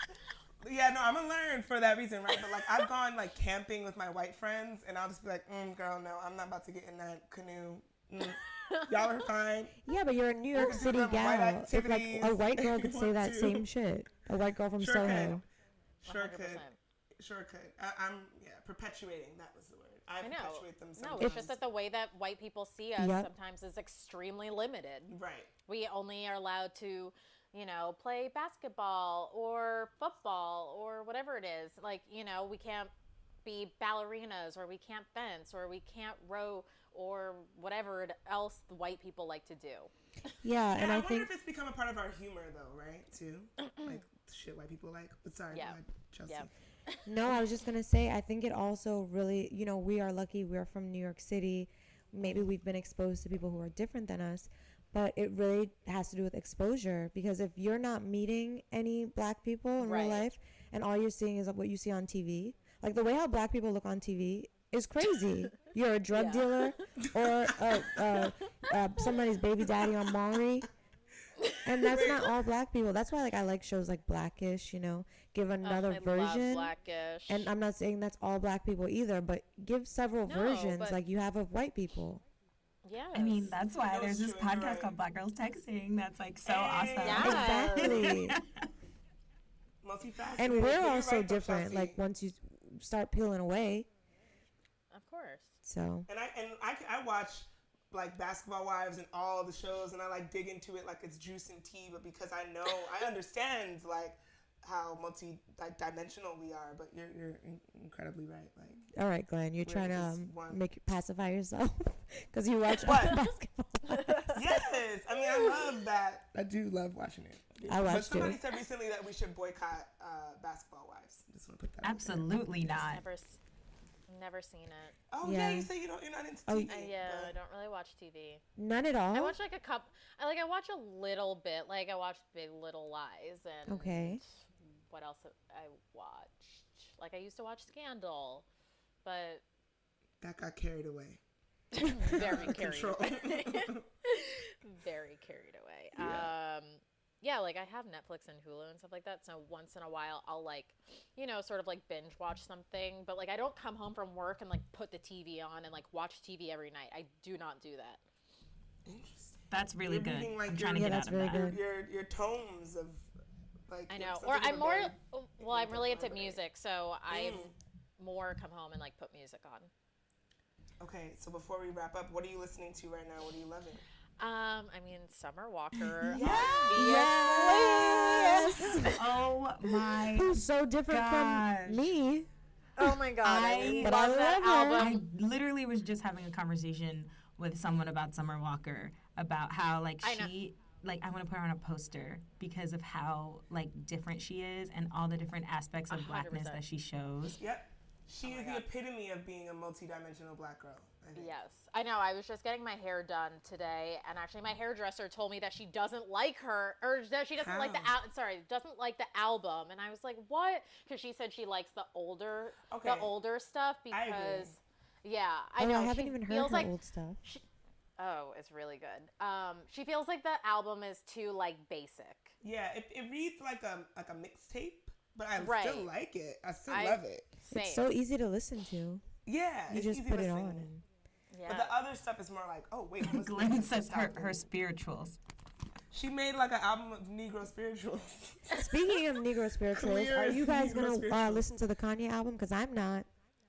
Yeah, no, I'm gonna learn for that reason, right? But like I've gone like camping with my white friends, and I'll just be like, mm, girl, no, I'm not about to get in that canoe. Mm. Y'all are fine. Yeah, but you're a New York City them white gal. If like a white girl could say that to. same shit, a white girl from Sure Soho. could. Sure 100%. could. Sure could. I, I'm yeah, perpetuating. That was the word. I, I know. perpetuate them. No, it's just that the way that white people see us Yep. sometimes is extremely limited. right. We only are allowed to, you know, play basketball or football or whatever it is. Like, you know, we can't be ballerinas or we can't fence or we can't row or whatever else the white people like to do. Yeah, Yeah, and I, I wonder think if it's become a part of our humor, though, right? Too, like shit white people like. But sorry, Yeah. go ahead, Chelsea. Yeah. No, I was just gonna say. I think it also really, you know, we are lucky. We're from New York City. Maybe we've been exposed to people who are different than us, but it really has to do with exposure. Because if you're not meeting any black people in Right. real life, and all you're seeing is what you see on TV, like the way how black people look on TV is crazy. you're a drug Yeah. dealer or uh, uh, uh, somebody's baby daddy on Maury. And that's not all black people. That's why like I like shows like Blackish, you know, give another I version. Blackish. And I'm not saying that's all black people either, but give several No, versions like you have of white people. Yeah. I mean, that's why That there's this true, podcast right. called Black Girls Texting. That's like so Hey. awesome. Yeah. Exactly. Multifaceted. and You're we're right, also though, different. Like once you start peeling away. of course. So and I and I, I watch like Basketball Wives and all the shows, and I like dig into it like it's juice and tea. But because I know, I understand like how multi like dimensional we are. But you're you're in- incredibly right. Like All right, Glenn, you're trying to um, make pacify yourself because you watch basketball. yes, I mean I love that. I do love watching it. I But watched somebody it. said recently that we should boycott uh, Basketball Wives. Just want to put that. Absolutely not. Never, s- never seen it. Oh yeah. Yeah. you say you don't. You're not into Oh, TV. I, yeah, I don't really watch TV. None at all. I watch like a cup. I like I watch a little bit. Like I watched Big Little Lies and Okay. What else I watched? Like I used to watch Scandal, but That got carried away. very carried away. very carried away. Yeah. Um, yeah, like I have Netflix and Hulu and stuff like that. So once in a while, I'll like, you know, sort of like binge watch something. But like, I don't come home from work and like put the TV on and like watch TV every night. I do not do that. Interesting. That's really You're good. reading, like, I'm trying to your- Yeah, get that's out of very that. good. Your your tomes of like. I know. Or I'm more. very- Well, I'm really into music, so I Mm. more come home and like put music on. Okay, so before we wrap up, what are you listening to right now? What are you loving? Um, I mean, Summer Walker. yes. Oh my! Who's so different Gosh. from me? Oh my god, I, I- But I love that album. I literally was just having a conversation with someone about Summer Walker about how like I know. she like I want to mm-hmm. put her on a poster because of how like different she is and all the different aspects of A hundred blackness that she shows. Yep. She Oh is the epitome of being a multidimensional black girl. I think. Yes, I know. I was just getting my hair done today, and actually, my hairdresser told me that she doesn't like her, or that she doesn't like the How? al- sorry, doesn't like the album. And I was like, what? Because she said she likes the older, Okay. the older stuff I agree. because, yeah, I oh, know. I haven't she even heard feels her like old stuff. Oh, it's really good. Um, she feels like the album is too like basic. Yeah, it, it reads like a like a mixtape, but I Right. still like it. I still I- love it. Same. It's so easy to listen to. Yeah, You it's just easy put it on. And, yeah. But the other stuff is more like, oh wait, what's Glenn next? says her her spirituals. She made like an album of Negro spirituals. speaking of Negro spirituals, Clear are you guys Negro gonna uh, listen to the Kanye album? Because I'm not.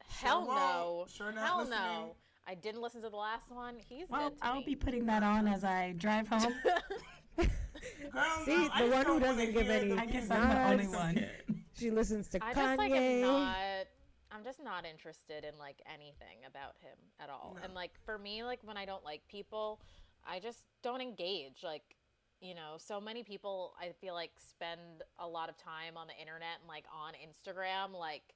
Hell Sure no. Sure not Hell listening. no. I didn't listen to the last one. He's Well, dead to I'll me. be putting that on as I drive home. Girl, See, no, the just one who doesn't give any- I guess. I'm the only one. She listens to I Kanye. just like am not. I'm just not interested in like anything about him at all. No. And like for me, like when I don't like people, I just don't engage. Like you know, so many people I feel like spend a lot of time on the internet and like on Instagram, like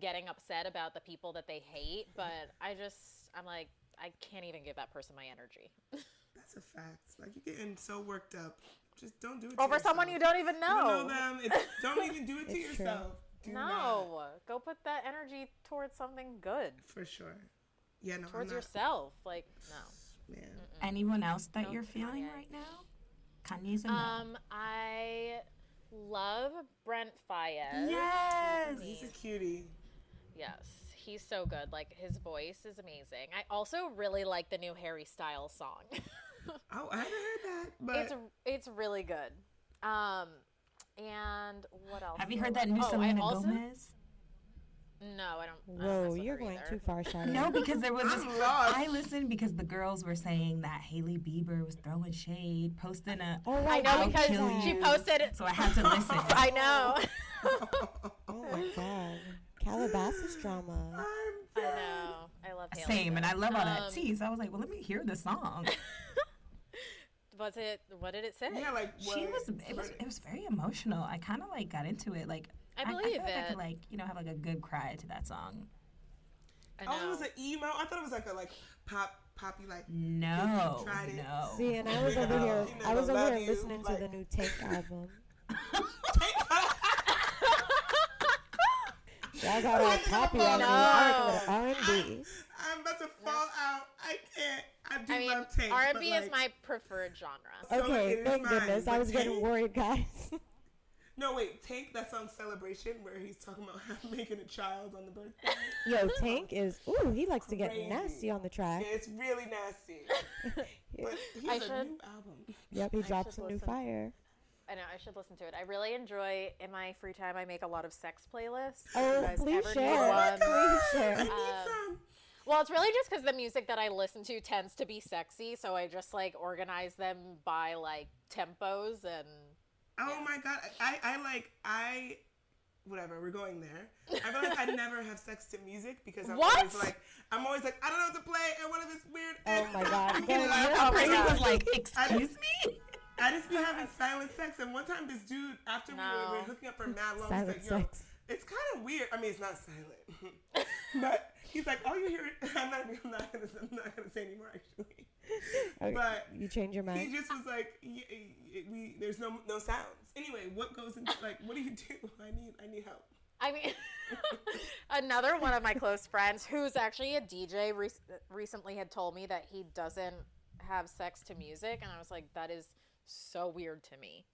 getting upset about the people that they hate. But I just, I'm like, I can't even give that person my energy That's a fact. Like you're getting so worked up. Just don't do it. To over someone you don't even know. You don't know know. them. It's, don't even do it to yourself. Do not. No, go put that energy towards something good, For sure. Yeah, no, towards I'm not, yourself. Like no. Man. Anyone else that No you're feeling Kanye. right now? Kanye's a no. Um, I love Brent Faiyaz. yes. He's a cutie. Yes, he's so good. Like his voice is amazing. I also really like the new Harry Styles song. Oh, I haven't heard that, but it's it's really good. Um, and what else? Have you heard that new Oh, I Selena also- Gomez? No, I don't. I don't Whoa, you're going either. too far, Shadi. No, because there was this. I'm lost. I listened because the girls were saying that Hailey Bieber was throwing shade, posting a. Oh, I right, know I'll because she posted it. So I had to listen. I know. Oh my god. Calabasas drama. I'm I know. I love Hailey. Same, and I love all that Um, tea. So I was like, well, let me hear the song. Was it? What did it say? Yeah, like she was. It was. It was very emotional. I kind of like got into it. Like I I, believe feel like I it. could like you know have like a good cry to that song. I Oh, it was an emo. I thought it was like a like pop poppy like. No, tried it. no. See, and I was over here. I was over here you, listening to the new Tank album. Y'all got all poppy on me. I like a little R&B. I'm about to fall out. I can't. I do I mean, love Tank. R and B like, is my preferred genre. So Okay, is thank mine, goodness. I but was getting worried, guys. No, wait. Tank. That song "Celebration," where he's talking about making a child on the birthday. Yo, Tank is. Ooh, he likes to get nasty on the track. Yeah, it's really nasty. But he's I a should- new album. Yep, he I dropped should some new fire. I know I should listen to it. I really enjoy in my free time. I make a lot of sex playlists. Oh, you please ever share. Need one, Please share. Um. Well, it's really just because the music that I listen to tends to be sexy, so I just like organize them by like tempos and. Oh my god, I, I like I whatever, we're going there. I feel like I never have sex to music because I'm What? always like I'm always like, I don't know what to play and one of it's weird Oh my God. You know, Then I- you're I'm Brittany was like, excuse me? I just be having silent sex, and one time this dude, after we were, we were hooking up for mad long, Silent he's like, "Yo, sex. it's kind of weird." I mean, it's not silent, but he's like, "All you hear." I'm not. I'm not gonna. I'm not gonna say anymore, actually. But you change your mind. he just was like, y- y- "We there's no no sounds." Anyway, what goes into like? What do you do? I need. I need help. I mean, another one of my close friends, who's actually a DJ, re- recently had told me that he doesn't have sex to music, and I was like, that is so weird to me.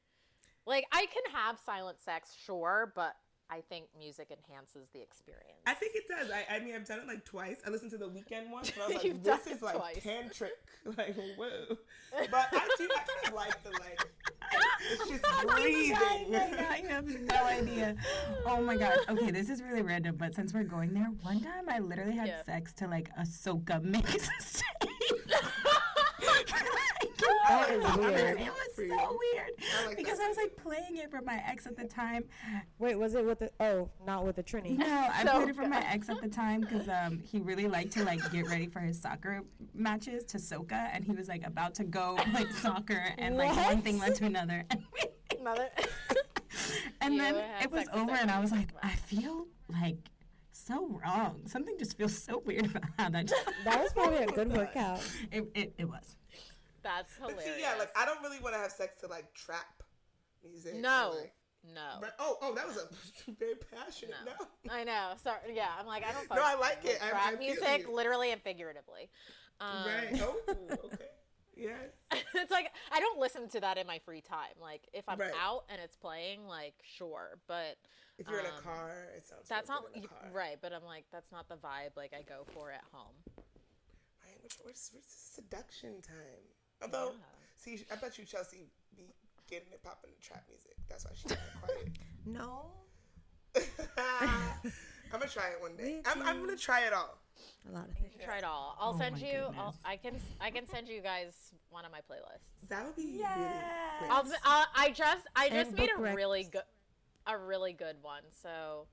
Like, I can have silent sex, sure, but I think music enhances the experience. I think it does. I, I mean, I've done it like twice. I listened to the Weeknd one, and I was like, You've "This is like twice. tantric." Like, whoa. But I do. I kind of like the like. It's just breathing. I have no idea. Oh my god. Okay, this is really random, but since we're going there, one time I literally had Yeah. sex to like a soca mix. That is weird. It was so weird I like because that. I was like playing it for my ex at the time. Wait, was it with the? Oh, not with the Trini. No, I So played it for my ex at the time because um, he really liked to like get ready for his soccer matches to soca, and he was like about to go play soccer, and like one thing led to another. Another. and You then it was over, and I was like, I feel like so wrong. Something just feels so weird about how that just. That was probably a good workout. It, it, it was. That's But hilarious. see, yeah, like I don't really want to have sex to like trap music. or, no, like- no, But, oh, oh, that was a very passionate no. no. I know. Sorry. Yeah, I'm like, I don't. No, I like it. I- Rap I music, literally and figuratively. Um, Right. Oh, okay. Yes. it's like I don't listen to that in my free time. Like if I'm Right. out and it's playing, like sure, but If you're in a um, car, it sounds. that's not in a car. right. But I'm like, that's not the vibe like I go for at home. Right. Which, where's, where's seduction time? Although, see, I bet you Chelsea be getting it popping the trap music. That's why she's not quiet. No. I'm gonna try it one day. I'm, I'm gonna try it all. A lot of things. Try it all. I'll Oh send you. I'll. I can. I can send you guys one of my playlists. That would be Yes. really great. I'll, uh, I just. I just And made a book really good. A really good one. So.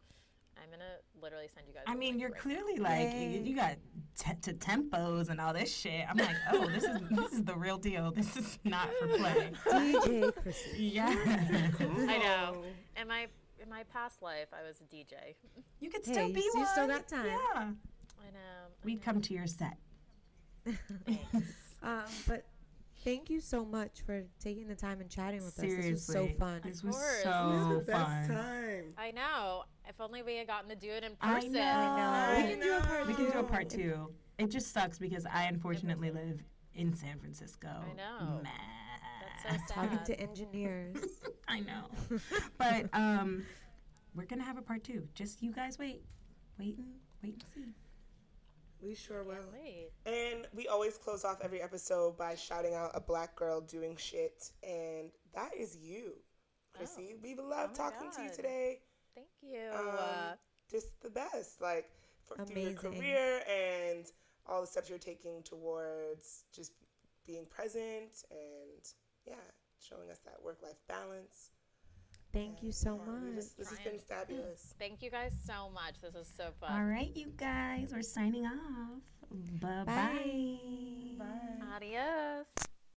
I'm gonna literally send you guys. I mean, you're right clearly like you, you got te- to tempos and all this shit. I'm like, oh, this is this is the real deal. This is not for play. DJ Chrissy. Yeah, now. I know. In my in my past life, I was a DJ. you could Hey, still you be still- one. still got time. Yeah, I know. I we'd come to your set. Um, but thank you so much for taking the time and chatting with Seriously, us. This was so fun. This was course. so Best fun. time. I know. If only we had gotten to do it in I person. know. I I We can do a part know. We can do a part two. It just sucks because I unfortunately live in San Francisco. I know. Meh. That's so Talking to engineers. I know. but um, we're gonna have a part two. Just you guys wait, wait and wait and see. We sure will. Wait. And we always close off every episode by shouting out a black girl doing shit, and that is you, Chrissy. we love talking to you Oh. Today. Thank you. Um, Uh, just the best, like for, through your career and all the steps you're taking towards just being present and yeah, showing us that work-life balance. Thank you so much. just- this has been fabulous. Mm, thank you guys so much. This is so fun. All right, you guys, we're signing off. Bye-bye. Bye. Adios.